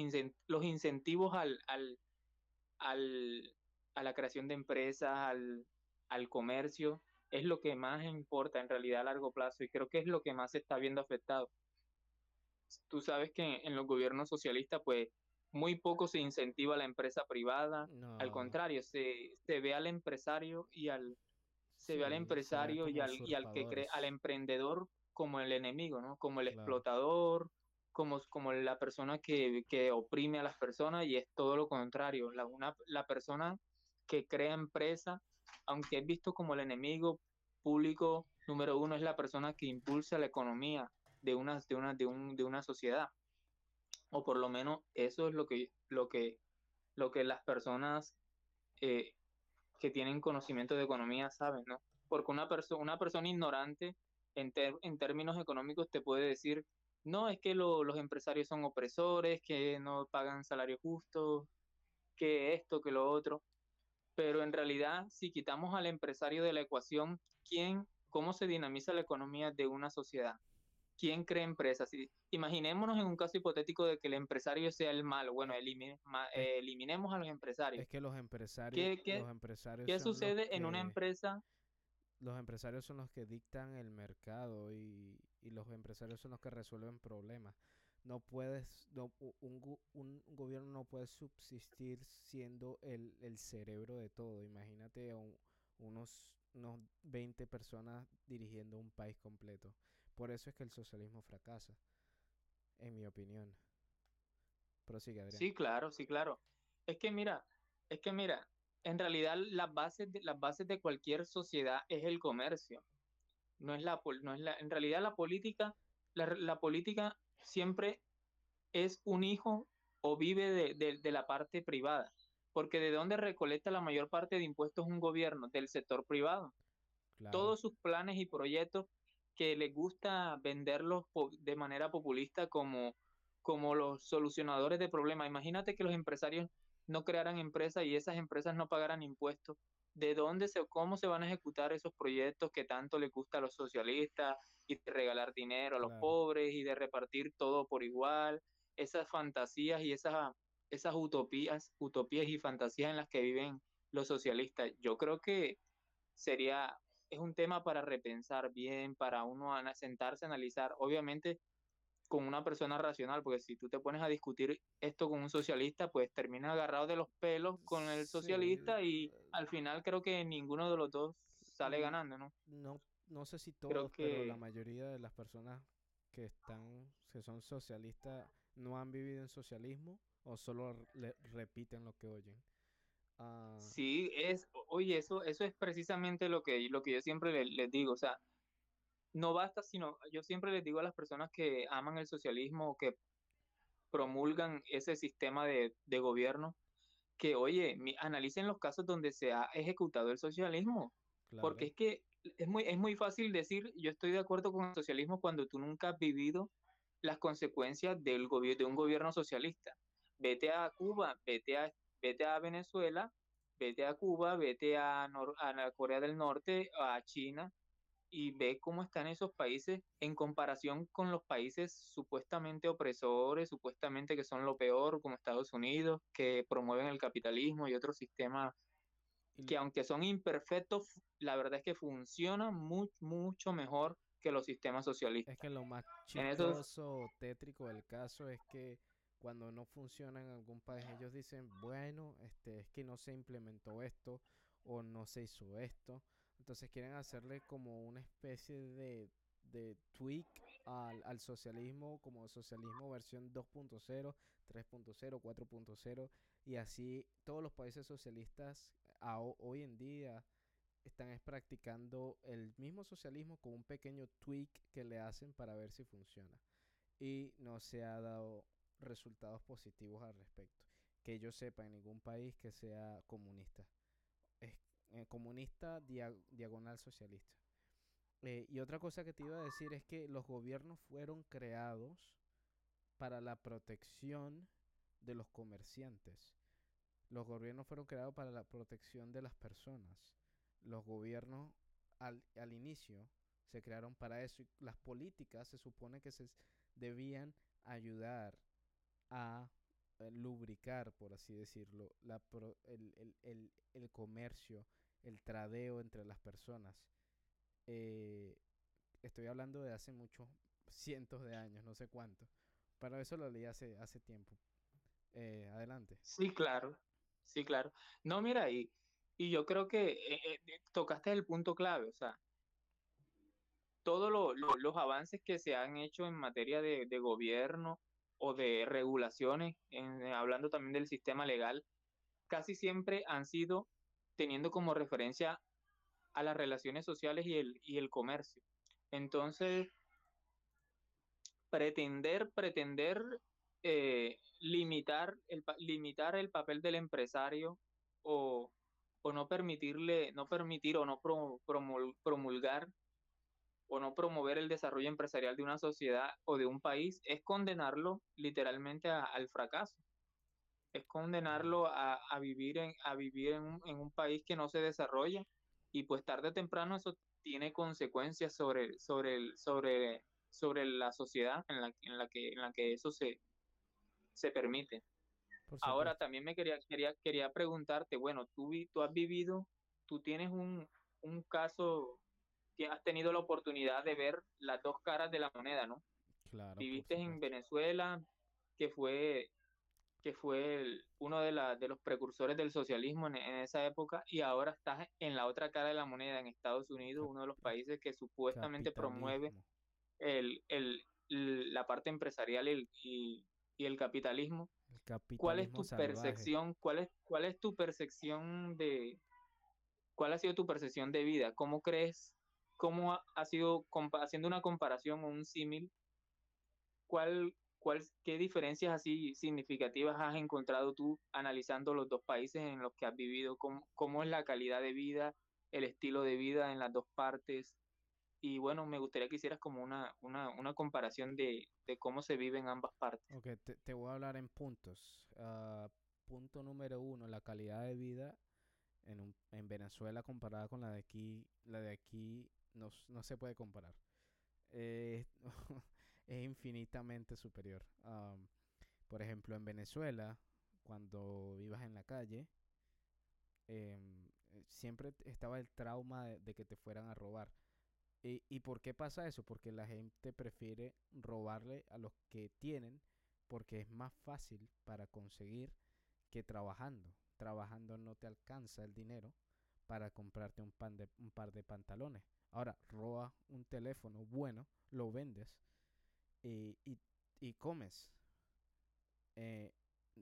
los incentivos al, al, al, a la creación de empresas, al, al comercio, es lo que más importa en realidad a largo plazo y creo que es lo que más se está viendo afectado. Tú sabes que en los gobiernos socialistas, pues, muy poco se incentiva a la empresa privada, al contrario, se, se ve al empresario y al, se ve al empresario y al, y al que cree, al emprendedor como el enemigo, ¿no? Como el Claro. explotador, como, como la persona que, que oprime a las personas y es todo lo contrario. La, una, la persona que crea empresa, aunque es visto como el enemigo público número uno, es la persona que impulsa la economía de una, de una, de un, de una sociedad. O por lo menos eso es lo que, lo que, lo que las personas eh, que tienen conocimiento de economía saben, ¿no? Porque una, perso una persona ignorante en, en términos económicos te puede decir, no, es que lo- los empresarios son opresores, que no pagan salario justo, que esto, que lo otro. Pero en realidad, si quitamos al empresario de la ecuación, ¿quién, cómo se dinamiza la economía de una sociedad? ¿Quién crea empresas? Si- imaginémonos en un caso hipotético de que el empresario sea el malo. Bueno, elimine- ma- eh, eliminemos a los empresarios. Es que los empresarios, ¿Qué- qué- los empresarios ¿Qué sucede en una empresa? Los empresarios son los que dictan el mercado y, y los empresarios son los que resuelven problemas. No puedes, no, un, un gobierno no puede subsistir siendo el, el cerebro de todo. Imagínate a un- unos, unos 20 personas dirigiendo un país completo. Por eso es que el socialismo fracasa, en mi opinión. Prosigue. Sí, claro, sí, claro. Es que mira, es que mira, en realidad las bases de, las bases de cualquier sociedad es el comercio. No es la, no es la, en realidad la política, la, la política siempre es un hijo o vive de, de- de la parte privada. Porque de dónde recolecta la mayor parte de impuestos un gobierno, del sector privado. Claro, todos sus planes y proyectos que les gusta venderlos de manera populista como, como los solucionadores de problemas. Imagínate que los empresarios no crearan empresas y esas empresas no pagaran impuestos. ¿De dónde se, cómo se van a ejecutar esos proyectos que tanto les gusta a los socialistas y de regalar dinero a los Claro. pobres y de repartir todo por igual? Esas fantasías y esas, esas utopías, utopías y fantasías en las que viven los socialistas. Yo creo que sería es un tema para repensar bien, para uno sentarse, analizar, obviamente con una persona racional, porque si tú te pones a discutir esto con un socialista, pues terminas agarrado de los pelos con el Sí, socialista y eh, al final creo que ninguno de los dos sale ganando, ¿no? no, no sé si Creo todos, pero la mayoría de las personas que están, que son socialistas, no han vivido en socialismo o solo le- repiten lo que oyen. Ah, Sí, es, oye, eso, eso es precisamente lo que, lo que yo siempre le- les digo, o sea, no basta, sino, yo siempre les digo a las personas que aman el socialismo o que promulgan ese sistema de, de gobierno, que, oye, mi- analicen los casos donde se ha ejecutado el socialismo, porque es que es muy, es muy fácil decir, yo estoy de acuerdo con el socialismo cuando tú nunca has vivido las consecuencias del de un gobierno socialista. Vete a Cuba, vete a, vete a Venezuela, vete a Cuba, vete a, Nor- a Corea del Norte, a China, y ve cómo están esos países en comparación con los países supuestamente opresores, supuestamente que son lo peor, como Estados Unidos, que promueven el capitalismo y otros sistemas que aunque son imperfectos, la verdad es que funcionan mu- mucho mejor que los sistemas socialistas. es que lo más chistoso o tétrico del caso es que cuando no funciona en algún país, ellos dicen, bueno, este, es que no se implementó esto o no se hizo esto. Entonces quieren hacerle como una especie de, de tweak al, al socialismo, como socialismo versión 2.0, 3.0, 4.0, y así todos los países socialistas ho- hoy en día están es practicando el mismo socialismo con un pequeño tweak que le hacen para ver si funciona. y no se ha dado resultados positivos al respecto. Que yo sepa en ningún país que sea comunista. Eh, comunista diagonal socialista. Eh, y otra cosa que te iba a decir es que los gobiernos fueron creados para la protección de los comerciantes. Los gobiernos fueron creados para la protección de las personas. Los gobiernos al, al inicio se crearon para eso las políticas se supone que se debían ayudar a eh, lubricar, por así decirlo, la el, comercio, el tradeo entre las personas. Eh, estoy hablando de hace muchos cientos de años, no sé cuánto. Pero eso lo leí hace, hace tiempo. Eh, adelante. Sí, claro. Sí, claro. No, mira, y, y yo creo que tocaste el punto clave, o sea, todos los avances que se han hecho en materia de, gobierno o de regulaciones, hablando también del sistema legal, casi siempre han sido teniendo como referencia a las relaciones sociales y el, y el comercio. Entonces, pretender, pretender eh, limitar, el, limitar el papel del empresario o, no permitirle, no permitir o no promulgar o no promover el desarrollo empresarial de una sociedad o de un país es condenarlo literalmente al fracaso. Es condenarlo a, vivir, en, a vivir en un, país que no se desarrolla y pues tarde o temprano eso tiene consecuencias sobre, sobre, sobre, sobre la sociedad en la, en la, que, en la que eso se, se permite. Ahora también me quería, quería, quería preguntarte, bueno, tú, tú has vivido, tú tienes un, un caso has tenido la oportunidad de ver las dos caras de la moneda, ¿no? Claro. Viviste en Venezuela, que fue que fue uno de, de, los precursores del socialismo en, esa época, y ahora estás en la otra cara de la moneda, en Estados Unidos, uno de los países que supuestamente promueve el, el, la parte empresarial y, y, el capitalismo. ¿Cuál es tu percepción? ¿Cuál es, ¿Cuál es tu percepción de cuál ha sido tu percepción de vida? ¿Cómo crees cómo ha sido, haciendo una comparación o un símil, ¿cuál, cuál, ¿qué diferencias así significativas has encontrado tú analizando los dos países en los que has vivido? ¿Cómo, cómo es la calidad de vida, el estilo de vida en las dos partes? Y bueno, me gustaría que hicieras como una, una, una comparación de, de, cómo se vive en ambas partes. Ok, te, voy a hablar en puntos. Uh, punto número uno, la calidad de vida en, un, en Venezuela comparada con la de aquí, la de aquí no, no se puede comparar. Eh, es infinitamente superior. por ejemplo, en Venezuela, cuando ibas en la calle, em, siempre estaba el trauma de, que te fueran a robar. ¿Y, ¿Y por qué pasa eso? Porque la gente prefiere robarle a los que tienen porque es más fácil para conseguir que trabajando. Trabajando no te alcanza el dinero para comprarte un, pan de, un par de pantalones. Ahora, roba un teléfono bueno, lo vendes y, y, comes. Eh,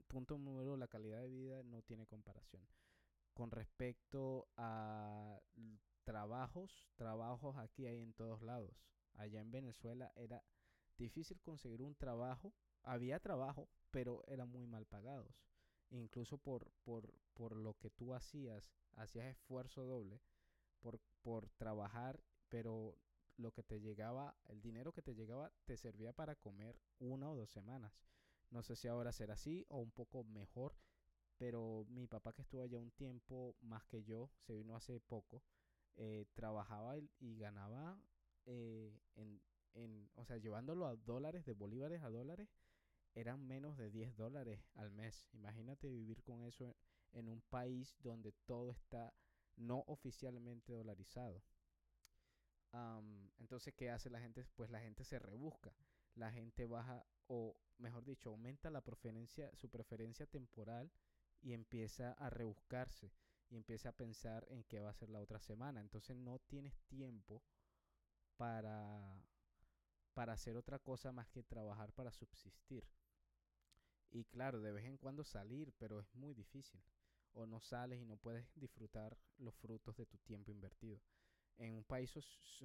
punto número, la calidad de vida no tiene comparación. Con respecto a trabajos, trabajos aquí hay en todos lados. Allá en Venezuela era difícil conseguir un trabajo. Había trabajo, pero eran muy mal pagados. Incluso por, por, por lo que tú hacías, hacías esfuerzo doble por, por trabajar, pero lo que te llegaba, el dinero que te llegaba, te servía para comer una o dos semanas. No sé si ahora será así o un poco mejor, pero mi papá que estuvo allá un tiempo más que yo, se vino hace poco, eh, trabajaba y, ganaba eh, en, en, o sea, llevándolo a dólares, de bolívares a dólares, eran menos de 10 dólares al mes. Imagínate vivir con eso en un país donde todo está no oficialmente dolarizado. Entonces, ¿qué hace la gente? Pues la gente se rebusca. La gente baja, o mejor dicho, aumenta la preferencia, su preferencia temporal y empieza a rebuscarse y empieza a pensar en qué va a ser la otra semana. Entonces no tienes tiempo para, para hacer otra cosa más que trabajar para subsistir. Y claro, de vez en cuando salir, pero es muy difícil o no sales y no puedes disfrutar los frutos de tu tiempo invertido en un país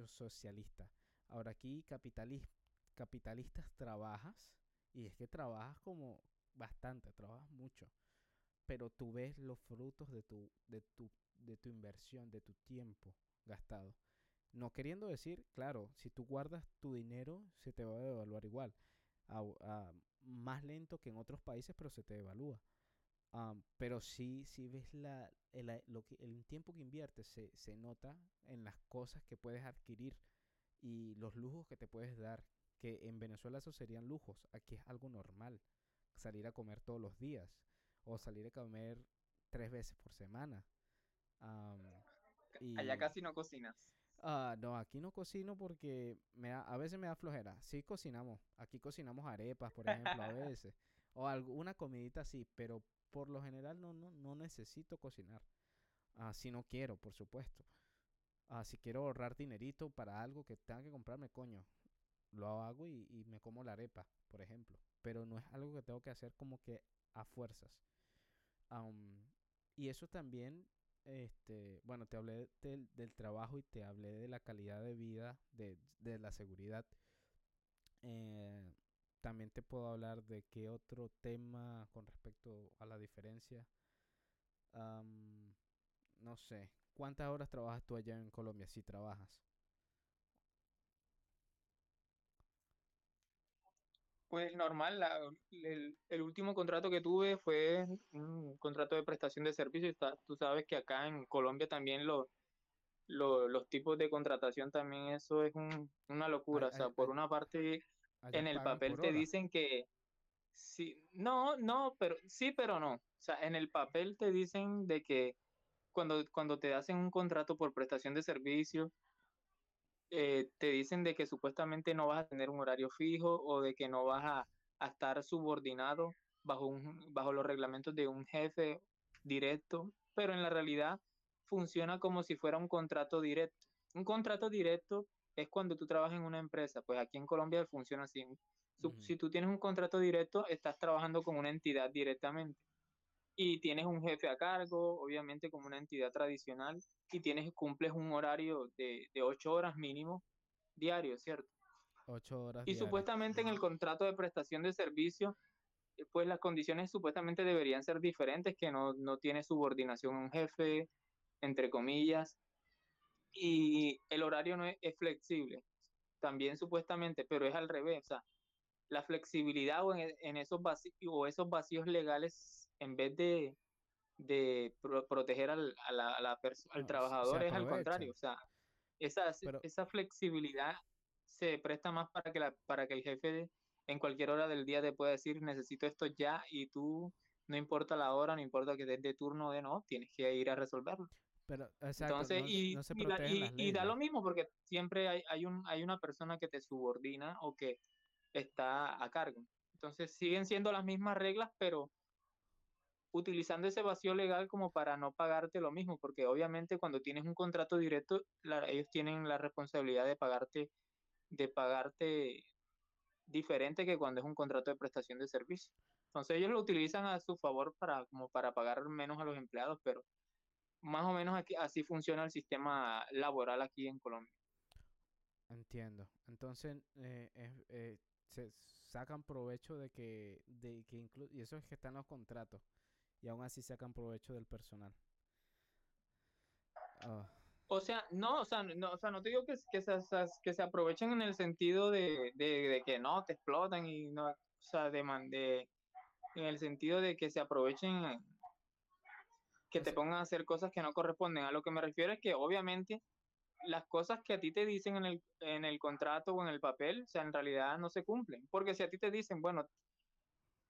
socialista. Ahora aquí capitalistas trabajas, y es que trabajas como bastante, trabajas mucho, pero tú ves los frutos de tu, de tu, de tu inversión, de tu tiempo gastado. No queriendo decir, claro, si tú guardas tu dinero, se te va a devaluar igual. más lento que en otros países, pero se te devalúa. Pero sí, si ves la, el, lo que, el tiempo que inviertes, se, se nota en las cosas que puedes adquirir y los lujos que te puedes dar. Que en Venezuela eso serían lujos. Aquí es algo normal. Salir a comer todos los días. O salir a comer tres veces por semana. Allá casi no cocinas. Ah, no, aquí no cocino porque me a veces me da flojera. Sí cocinamos. Aquí cocinamos arepas, por ejemplo, a veces. O alguna comidita así, pero por lo general no, no, no necesito cocinar. Ah, si no quiero, por supuesto. Ah, si quiero ahorrar dinerito para algo que tenga que comprarme, coño, lo hago y, me como la arepa, por ejemplo. Pero no es algo que tengo que hacer como que a fuerzas. y eso también este, bueno, te hablé del, del, trabajo y te hablé de la calidad de vida, de, de la seguridad. Eh, también te puedo hablar de qué otro tema con respecto a la diferencia. no sé, ¿cuántas horas trabajas tú allá en Colombia si trabajas? Pues normal, el, último contrato que tuve fue un contrato de prestación de servicios. Tú sabes que acá en Colombia también lo, los tipos de contratación también eso es una locura. o sea, por una parte en el papel te dicen que sí, no, no, pero sí, pero no. O sea, en el papel te dicen de que cuando, cuando te hacen un contrato por prestación de servicios, eh, te dicen de que supuestamente no vas a tener un horario fijo o de que no vas a, estar subordinado bajo, un, bajo los reglamentos de un jefe directo, pero en la realidad funciona como si fuera un contrato directo. Un contrato directo es cuando tú trabajas en una empresa, pues aquí en Colombia funciona así. Si tú tienes un contrato directo, estás trabajando con una entidad directamente y tienes un jefe a cargo, obviamente como una entidad tradicional, y tienes, cumples un horario de, de ocho horas mínimo diario, ¿cierto? Ocho horas. Y supuestamente en el contrato de prestación de servicio, eh, pues las condiciones supuestamente deberían ser diferentes, que no, no tiene subordinación a un jefe, entre comillas, y el horario no es, flexible, también supuestamente, pero es al revés, o sea, la flexibilidad o en, en esos, vacíos, o esos vacíos legales en vez de, de proteger al, a la, al ah, trabajador, es al contrario. O sea, esa, esa flexibilidad se presta más para que, la, para que el jefe en cualquier hora del día te pueda decir necesito esto ya y tú no importa la hora, no importa que estés de turno o de no, tienes que ir a resolverlo. Pero, Entonces, y, y, da, lo mismo porque siempre hay, hay, un, hay una persona que te subordina o que está a cargo. Entonces siguen siendo las mismas reglas, pero utilizando ese vacío legal como para no pagarte lo mismo, porque obviamente cuando tienes un contrato directo, ellos tienen la responsabilidad de pagarte, de pagarte diferente que cuando es un contrato de prestación de servicio. Entonces ellos lo utilizan a su favor para, como para pagar menos a los empleados, pero más o menos aquí, así funciona el sistema laboral aquí en Colombia. Entiendo. Entonces, eh, eh, se sacan provecho de que, de que y eso es que están los contratos y aún así sacan provecho del personal. Ah. O sea, no, o sea, no, o sea, no te digo que, que, se, que se aprovechen en el sentido de, de, que no, te explotan y no, o sea, de, en el sentido de que se aprovechen, que te pongan a hacer cosas que no corresponden. A lo que me refiero es que obviamente las cosas que a ti te dicen en el, en el contrato o en el papel, o sea, en realidad no se cumplen. Porque si a ti te dicen, bueno,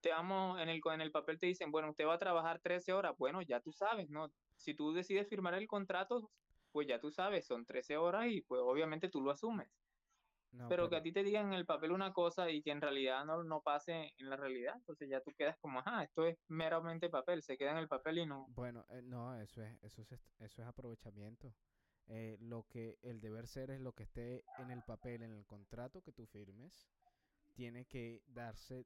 te vamos, en el, en el papel te dicen, bueno, usted va a trabajar 13 horas, bueno, ya tú sabes, ¿no? Si tú decides firmar el contrato, pues ya tú sabes, son 13 horas y pues obviamente tú lo asumes. Pero, que a ti te digan en el papel una cosa y que en realidad no, no pase en la realidad, entonces ya tú quedas como, ajá, esto es meramente papel, se queda en el papel y no. Bueno, eh, no, eso es, eso es, eso es aprovechamiento. Eh, lo que el deber ser es lo que esté en el papel, en el contrato que tú firmes, tiene que darse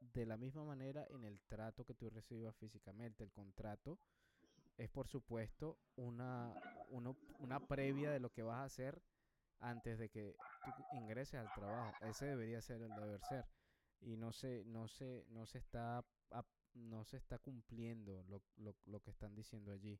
de la misma manera en el trato que tú recibas físicamente. El contrato es, por supuesto, una, una previa de lo que vas a hacer antes de que tú ingreses al trabajo. Ese debería ser el deber ser. Y no se, no se, no se está no se está cumpliendo lo, lo, lo que están diciendo allí.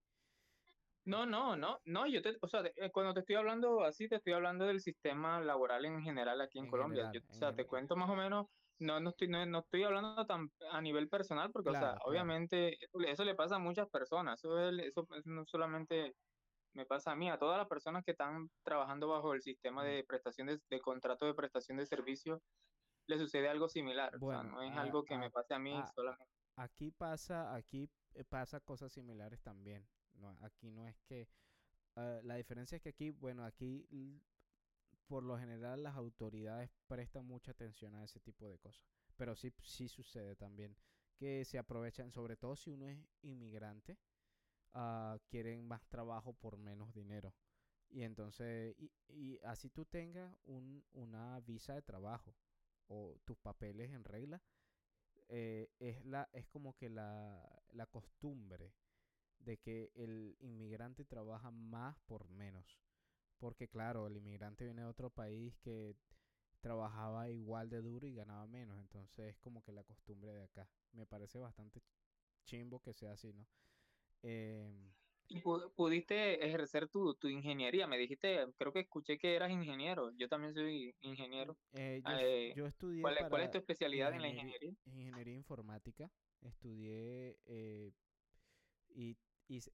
No, no, no, no, yo te, o sea, eh, cuando te estoy hablando así, te estoy hablando del sistema laboral en general aquí en, Colombia. o sea, te cuento más o menos, no, no estoy, no, estoy hablando tan a nivel personal, porque, o sea, obviamente eso, le pasa a muchas personas, eso, eso, no solamente me pasa a mí, a todas las personas que están trabajando bajo el sistema de prestación de, de contrato de prestación de servicio, le sucede algo similar. o sea, no es algo que me pase a mí solamente. Aquí pasa, aquí eh, pasa cosas similares también. No, aquí no es que... Ah, la diferencia es que aquí, bueno, aquí por lo general las autoridades prestan mucha atención a ese tipo de cosas. Pero sí, sí sucede también que se aprovechan, sobre todo si uno es inmigrante, uh, quieren más trabajo por menos dinero. Y entonces, y, y así tú tengas un, una visa de trabajo o tus papeles en regla, eh, es, la, es como que la, la costumbre de que el inmigrante trabaja más por menos. Porque claro, el inmigrante viene de otro país que trabajaba igual de duro y ganaba menos. Entonces es como que la costumbre de acá. Me parece bastante chimbo que sea así, ¿no? Eh, ¿Y pudiste ejercer tu, tu, ingeniería? Me dijiste, creo que escuché que eras ingeniero. Yo también soy ingeniero. Eh, eh, yo, estudié. ¿cuál, ¿Cuál, es tu especialidad en la ingeniería? Ingeniería informática. Estudié eh, y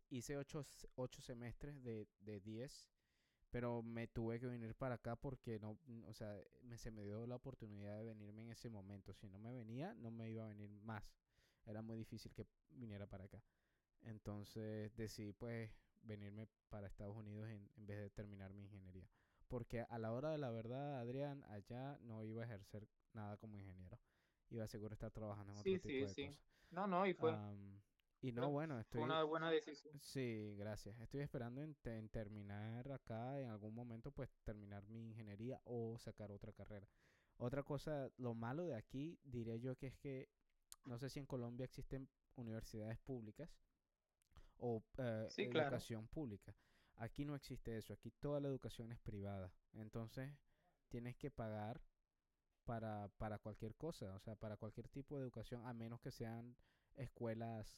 hice ocho, ocho semestres de, de diez, pero me tuve que venir para acá porque no, o sea, me, se me dio la oportunidad de venirme en ese momento. Si no me venía, no me iba a venir más. Era muy difícil que viniera para acá. Entonces decidí pues venirme para Estados Unidos en, en vez de terminar mi ingeniería. Porque a la hora de la verdad, Adrián, allá no iba a ejercer nada como ingeniero. Iba a seguro estar trabajando en otro tipo de sí. cosas. No, no, y fue. Y no, bueno, estoy... Fue una buena decisión. Sí, gracias. Estoy esperando en, terminar acá, en algún momento, pues terminar mi ingeniería o sacar otra carrera. Otra cosa, lo malo de aquí, diría yo que es que, no sé si en Colombia existen universidades públicas o eh, educación pública. Aquí no existe eso, aquí toda la educación es privada. Entonces, tienes que pagar para, para cualquier cosa, o sea, para cualquier tipo de educación, a menos que sean escuelas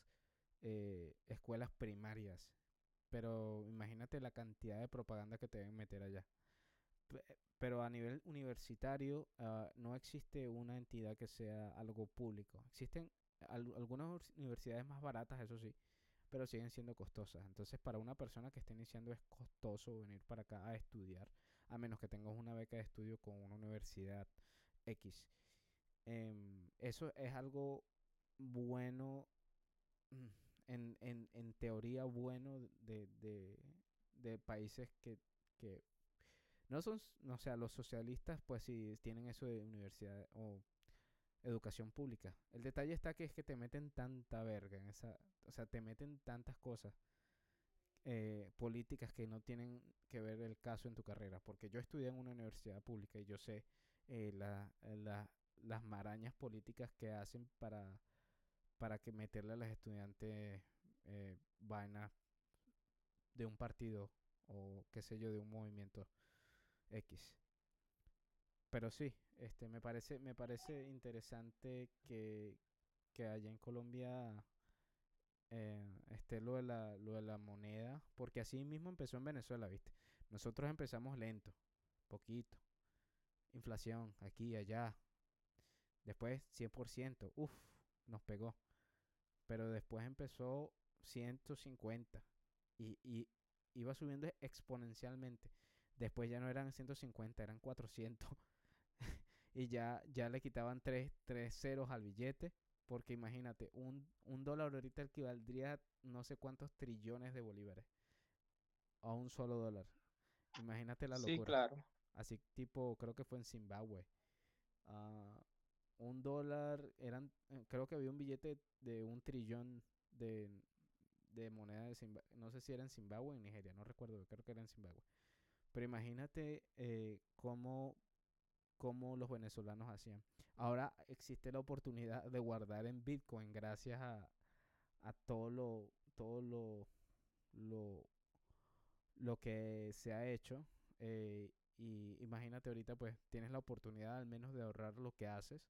eh, escuelas primarias. Pero imagínate la cantidad de propaganda que te deben meter allá. Pero a nivel universitario uh, no existe una entidad que sea algo público. Existen algunas universidades más baratas, eso sí, pero siguen siendo costosas. Entonces para una persona que esté iniciando es costoso venir para acá a estudiar, a menos que tengas una beca de estudio con una universidad X. Eh, eso es algo bueno. Mm, en, en, en teoría bueno de, de, de países que, que no son, o sea, los socialistas pues sí tienen eso de universidad o educación pública. El detalle está que es que te meten tanta verga en esa, o sea, te meten tantas cosas eh, políticas que no tienen que ver el caso en tu carrera. Porque yo estudié en una universidad pública y yo sé eh, la, la, las marañas políticas que hacen para para que meterle a los estudiantes eh, vainas de un partido o qué sé yo de un movimiento X. Pero sí, este me parece me parece interesante que, que allá en Colombia eh, esté lo de la lo de la moneda, porque así mismo empezó en Venezuela, ¿viste? Nosotros empezamos lento, poquito. Inflación aquí allá. Después 100%, uff, nos pegó. Pero después empezó 150 y, y iba subiendo exponencialmente. Después ya no eran 150, eran 400. y ya, ya le quitaban 3, ceros al billete. Porque imagínate, un, un dólar ahorita equivaldría a no sé cuántos trillones de bolívares. A un solo dólar. Imagínate la locura. Sí, claro. Así tipo, creo que fue en Zimbabue. Uh, un dólar, eran, eh, creo que había un billete de un trillón de, de moneda de Zimbabue, no sé si era en Zimbabue o en Nigeria, no recuerdo, creo que era en Zimbabue. Pero imagínate eh, cómo, cómo los venezolanos hacían. Ahora existe la oportunidad de guardar en Bitcoin gracias a, a todo lo, todo lo, lo, lo que se ha hecho. Eh, y imagínate ahorita pues tienes la oportunidad al menos de ahorrar lo que haces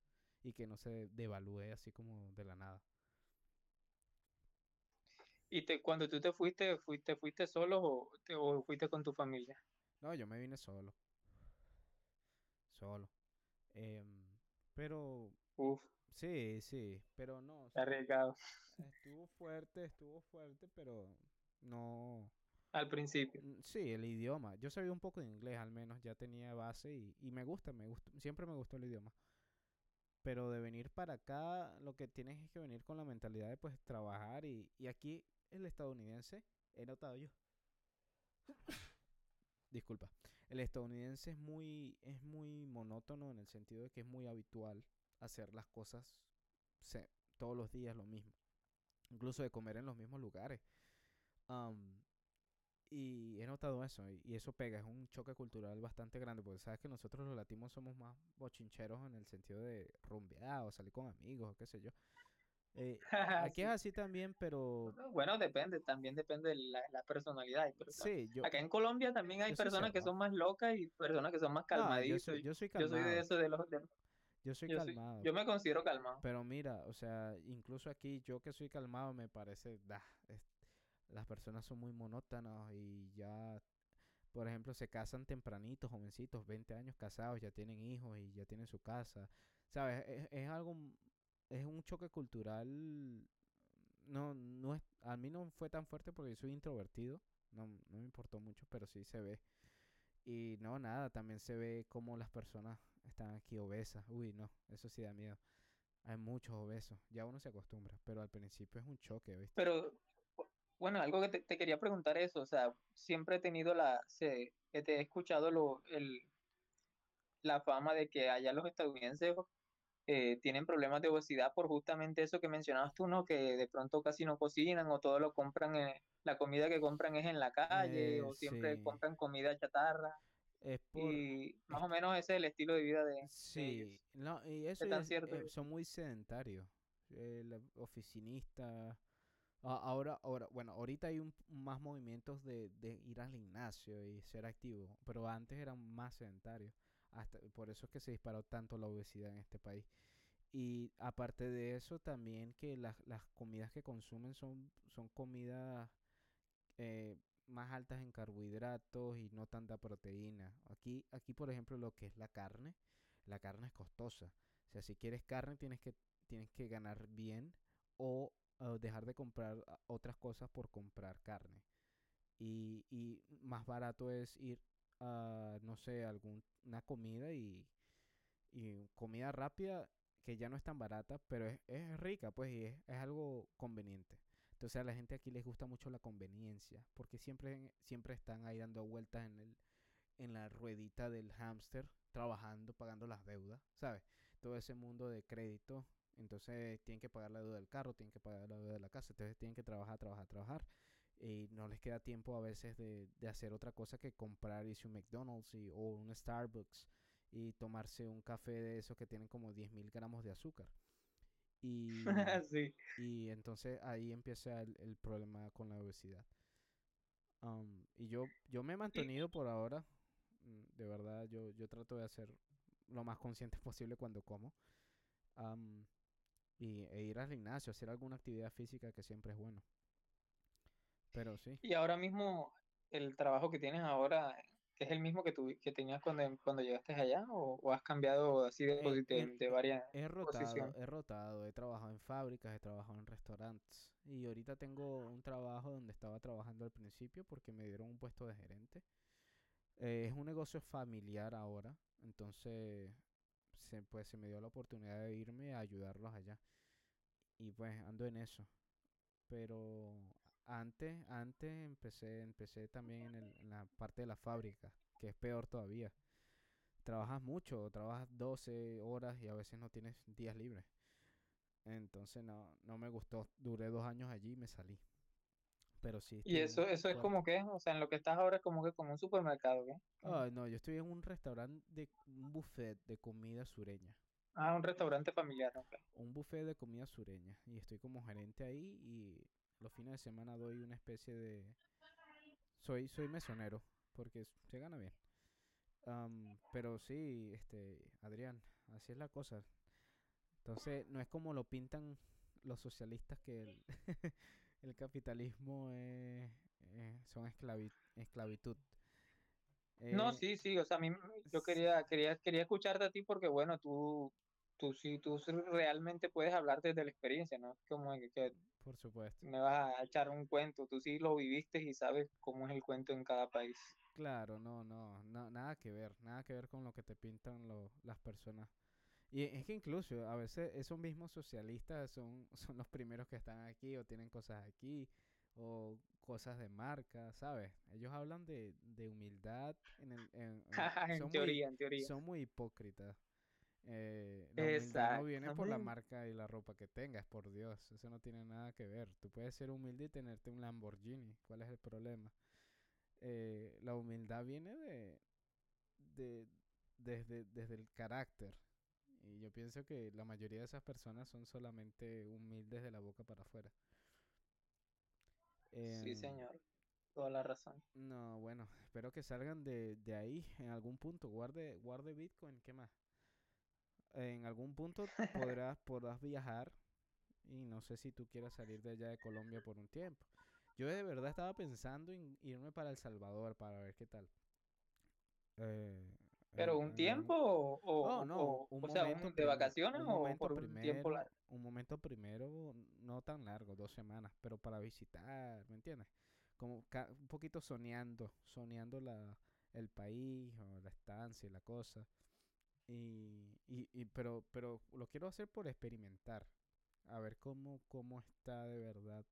y que no se devalúe así como de la nada. ¿Y te, cuando tú te fuiste, fuiste, fuiste solo o, te- o fuiste con tu familia? No, yo me vine solo. Solo. Em, pero Uf, sí, sí, pero no. arriesgado. estuvo fuerte, estuvo fuerte, pero no. Al principio. Mm, Sí, el idioma. Yo sabía un poco de inglés al menos, ya tenía base y, y me gusta, me gusta, siempre me gustó el idioma. Pero de venir para acá, lo que tienes es que venir con la mentalidad de pues trabajar y, y aquí el estadounidense, he notado yo. Disculpa. El estadounidense es muy, es muy monótono en el sentido de que es muy habitual hacer las cosas se- todos los días lo mismo. Incluso de comer en los mismos lugares. Am, y he notado eso, y, y eso pega, es un choque cultural bastante grande, porque sabes que nosotros los latinos somos más bochincheros en el sentido de rumbear o salir con amigos o qué sé yo. Eh, aquí es Sí. así también, pero Bueno, depende, también depende de la, la personalidad. Pero sí, yo, Acá en Colombia también hay soy personas que son más locas y personas que son más no, yo soy, yo soy Yo soy de esos de los... de- yo soy yo, soy- calmado, yo me considero calmado. pero mira, o sea, incluso aquí yo que soy calmado me parece, da, es- las personas son muy monótonas y ya, por ejemplo, se casan tempranitos, jovencitos, 20 años casados, ya tienen hijos y ya tienen su casa, ¿sabes? Es, es algo, es un choque cultural, no, no es, a mí no fue tan fuerte porque yo soy introvertido, no, no me importó mucho, pero sí se ve. Y no, nada, también se ve como las personas están aquí obesas. Uy, no, eso sí da miedo. Hay muchos obesos, ya uno se acostumbra, pero al principio es un choque, ¿viste? Pero, bu- bueno, algo que te, quería preguntar eso, o sea, siempre he tenido la, se, que te he escuchado lo, el, la fama de que allá los estadounidenses eh, tienen problemas de obesidad por justamente eso que mencionabas tú, ¿no? Que de pronto casi no cocinan o todo lo compran, en- la comida que compran es en la calle Eh, o siempre sí. compran comida chatarra Es por... y más o menos ese es el estilo de vida de, de Sí, ellos. no, y eso tan es- cierto eh, son muy sedentarios. El oficinista. a- ahora, ahora, bueno, ahorita hay un, más movimientos de, de ir al gimnasio y ser activo, pero antes eran más sedentarios. Hasta, por eso es que se disparó tanto la obesidad en este país. Y aparte de eso, también que las, las comidas que consumen son, son comidas eh, más altas en carbohidratos y no tanta proteína. Aquí, aquí, por ejemplo, lo que es la carne, la carne es costosa. O sea, si quieres carne tienes que, tienes que ganar bien o dejar de comprar uh, otras cosas por comprar carne. Y, y más barato es ir a, no sé, alguna comida y, y comida rápida que ya no es tan barata, pero es, es rica, pues, y es, es algo conveniente. Entonces a la gente aquí les gusta mucho la conveniencia, porque siempre, siempre están ahí dando vueltas en el, en la ruedita del hámster, trabajando, pagando las deudas, ¿sabes? Todo ese mundo de crédito, entonces tienen que pagar la deuda del carro, tienen que pagar la deuda de la casa, entonces tienen que trabajar, trabajar, trabajar. Y no les queda tiempo a veces de, de hacer otra cosa que comprar un McDonald's y, o un Starbucks y tomarse un café de esos que tienen como 10.000 gramos de azúcar. Y, Sí. y entonces ahí empieza el, el problema con la obesidad. Am, y yo, yo me he mantenido por ahora. mm, De verdad, yo, yo trato de hacer lo más consciente posible cuando como. am, y, e ir al gimnasio, hacer alguna actividad física que siempre es bueno. Pero sí. Y ahora mismo el trabajo que tienes ahora es el mismo que tú que tenías cuando, cuando llegaste allá o, o has cambiado así de, Eh, de, mira, de varias He rotado, posición. he rotado, he trabajado en fábricas, he trabajado en restaurantes. Y ahorita tengo un trabajo donde estaba trabajando al principio porque me dieron un puesto de gerente. Eh, es un negocio familiar ahora, entonces se, pues se me dio la oportunidad de irme a ayudarlos allá. Y pues ando en eso. Pero antes, antes empecé, empecé también en, el- en la parte de la fábrica, que es peor todavía. Trabajas mucho, trabajas 12 horas y a veces no tienes días libres. Entonces no, no me gustó. Duré dos años allí y me salí. Pero sí. Y eso, eso es como que, o sea, en lo que estás ahora es como que como un supermercado, ¿qué? No, yo estoy en un restaurante de un buffet de comida sureña. Ah, un restaurante familiar. Un buffet de comida sureña. Y estoy como gerente ahí y los fines de semana doy una especie de... Soy, soy mesonero porque se gana bien. Am, pero sí, este, Adrián, así es la cosa. Entonces, no es como lo pintan los socialistas que el, el capitalismo es, son esclavi- esclavitud. No, Eh, sí, sí, o sea, a mí yo quería, quería, quería escucharte a ti porque, bueno, tú, tú sí, tú realmente puedes hablar desde la experiencia, ¿no? Es como que, que por supuesto. me vas a echar un cuento, tú sí lo viviste y sabes cómo es el cuento en cada país. Claro, no, no, no, nada que ver, nada que ver con lo que te pintan lo- las personas. Y es que incluso a veces esos mismos socialistas son, son los primeros que están aquí o tienen cosas aquí o cosas de marca, ¿sabes? Ellos hablan de, de humildad en el, en- en- En son muy, teoría, en teoría. son muy hipócritas. Eh, la humildad no viene por la marca y la ropa que tengas, por Dios, eso no tiene nada que ver. Tú puedes ser humilde y tenerte un Lamborghini, ¿cuál es el problema? Eh, la humildad viene de, de desde, desde el carácter. Y yo pienso que la mayoría de esas personas son solamente humildes de la boca para afuera. Sí, Em, señor, toda la razón. no, bueno, espero que salgan de, de ahí en algún punto. Guarde, guarde Bitcoin, ¿qué más? En algún punto podrás, podrás viajar y no sé si tú quieras salir de allá de Colombia por un tiempo. Yo de verdad estaba pensando en irme para El Salvador para ver qué tal. Eh, Pero en- un tiempo o, Oh, o- no, o- un o sea, momento un- de vacaciones un o momento por un tiempo primero, largo. un momento primero, no tan largo, dos semanas, pero para visitar, ¿me entiendes? Como un poquito soñando, soñando la, el país o la estancia y la cosa. Y, y, y pero, pero lo quiero hacer por experimentar, a ver cómo, cómo está de verdad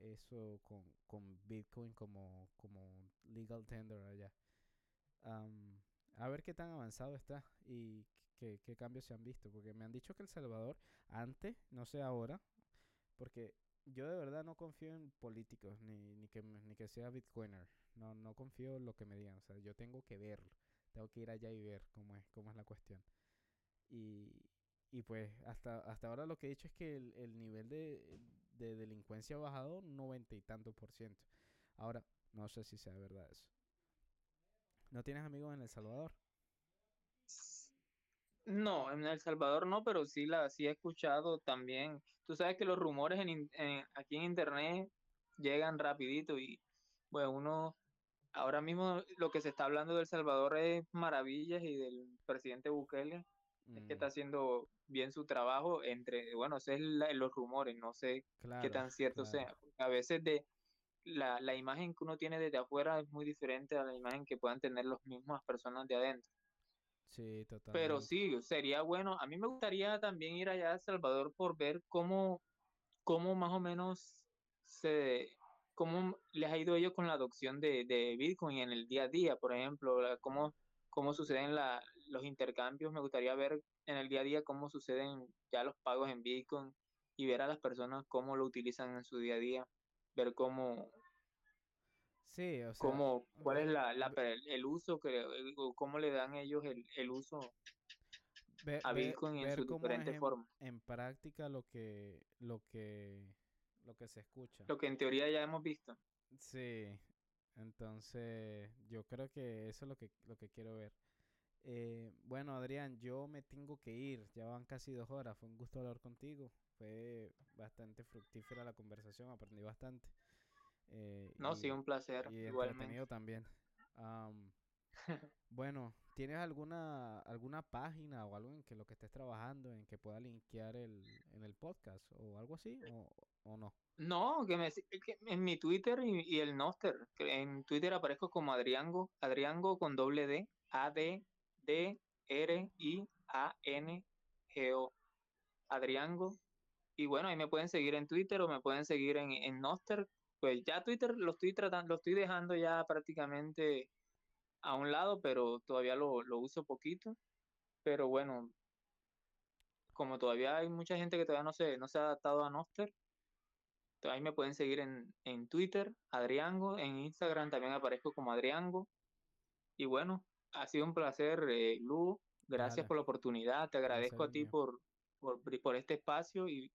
eso con, con Bitcoin como, como legal tender allá. Am, a ver qué tan avanzado está y qué, qué cambios se han visto. Porque me han dicho que El Salvador, antes, no sé ahora, porque yo de verdad no confío en políticos, ni, ni, que, ni que sea Bitcoiner. No, no confío en lo que me digan. O sea, yo tengo que verlo. Tengo que ir allá y ver cómo es, cómo es la cuestión. Y, y pues hasta, hasta ahora lo que he dicho es que el, el nivel de, de delincuencia ha bajado noventa y tanto por ciento. Ahora, no sé si sea verdad eso. ¿No tienes amigos en El Salvador? No, en El Salvador no, pero sí la sí he escuchado también. Tú sabes que los rumores en, en- aquí en internet llegan rapidito y bueno, uno ahora mismo lo que se está hablando de El Salvador es maravillas y del presidente Bukele es que Mm, está haciendo bien su trabajo entre, bueno, ese es la- los rumores, no sé qué tan cierto claro. sea. A veces de la, la imagen que uno tiene desde afuera es muy diferente a la imagen que puedan tener las mismas personas de adentro. Sí, Pero totalmente. sí, sería bueno. A mí me gustaría también ir allá a El Salvador por ver cómo, cómo más o menos se, cómo les ha ido ellos con la adopción de, de Bitcoin en el día a día, por ejemplo, la- cómo, cómo suceden la, los intercambios. Me gustaría ver en el día a día cómo suceden ya los pagos en Bitcoin y ver a las personas cómo lo utilizan en su día a día, ver cómo, Sí, o sea, cómo, cuál es la, la el uso que, o cómo le dan ellos el, el uso a Bitcoin en ver sus diferentes en, formas. en práctica lo que, lo que, lo que se escucha. Lo que en teoría ya hemos visto. Sí, entonces yo creo que eso es lo que, lo que quiero ver. Eh, bueno, Adrián, yo me tengo que ir, ya van casi dos horas, fue un gusto hablar contigo, fue bastante fructífera la conversación, aprendí bastante. eh, No, sí, un placer, y igualmente. también. Am, bueno, ¿tienes alguna, alguna página o algo en que lo que estés trabajando, en que pueda linkear el, en el podcast o algo así, o, o no? No, que me que en mi Twitter y, y el Noster, en Twitter aparezco como Adriango, Adriango con doble D, A D D R I A N G O. Adriango. Y bueno, ahí me pueden seguir en Twitter o me pueden seguir en, en Noster. Pues ya Twitter lo estoy tratando, lo estoy dejando ya prácticamente a un lado, pero todavía lo, lo uso poquito. Pero bueno, como todavía hay mucha gente que todavía no se, no se ha adaptado a Noster, ahí me pueden seguir en, en Twitter, Adriango, en Instagram también aparezco como Adriango. Y bueno, ha sido un placer, eh, Lu. Gracias por la oportunidad. Te agradezco Placer a ti por, por, por este espacio y,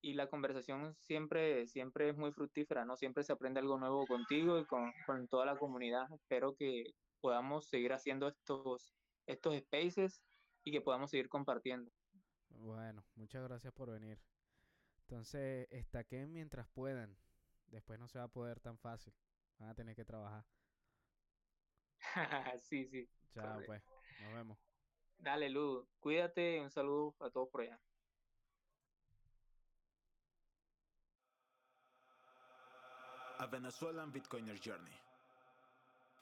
y la conversación siempre, siempre es muy fructífera, ¿no? Siempre se aprende algo nuevo contigo y con, con toda la comunidad. Espero que podamos seguir haciendo estos, estos spaces y que podamos seguir compartiendo. Bueno, muchas gracias por venir. Entonces, estaquen mientras puedan. Después no se va a poder tan fácil. Van a tener que trabajar. sí, sí. Chao, pues. Nos vemos. Dale, Lu. Cuídate. Un saludo a todos por allá. A Venezuelan Bitcoiner Journey.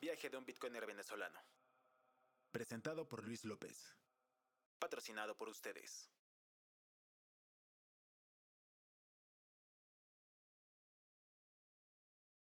Viaje de un Bitcoiner venezolano. Presentado por Luis López. Patrocinado por ustedes.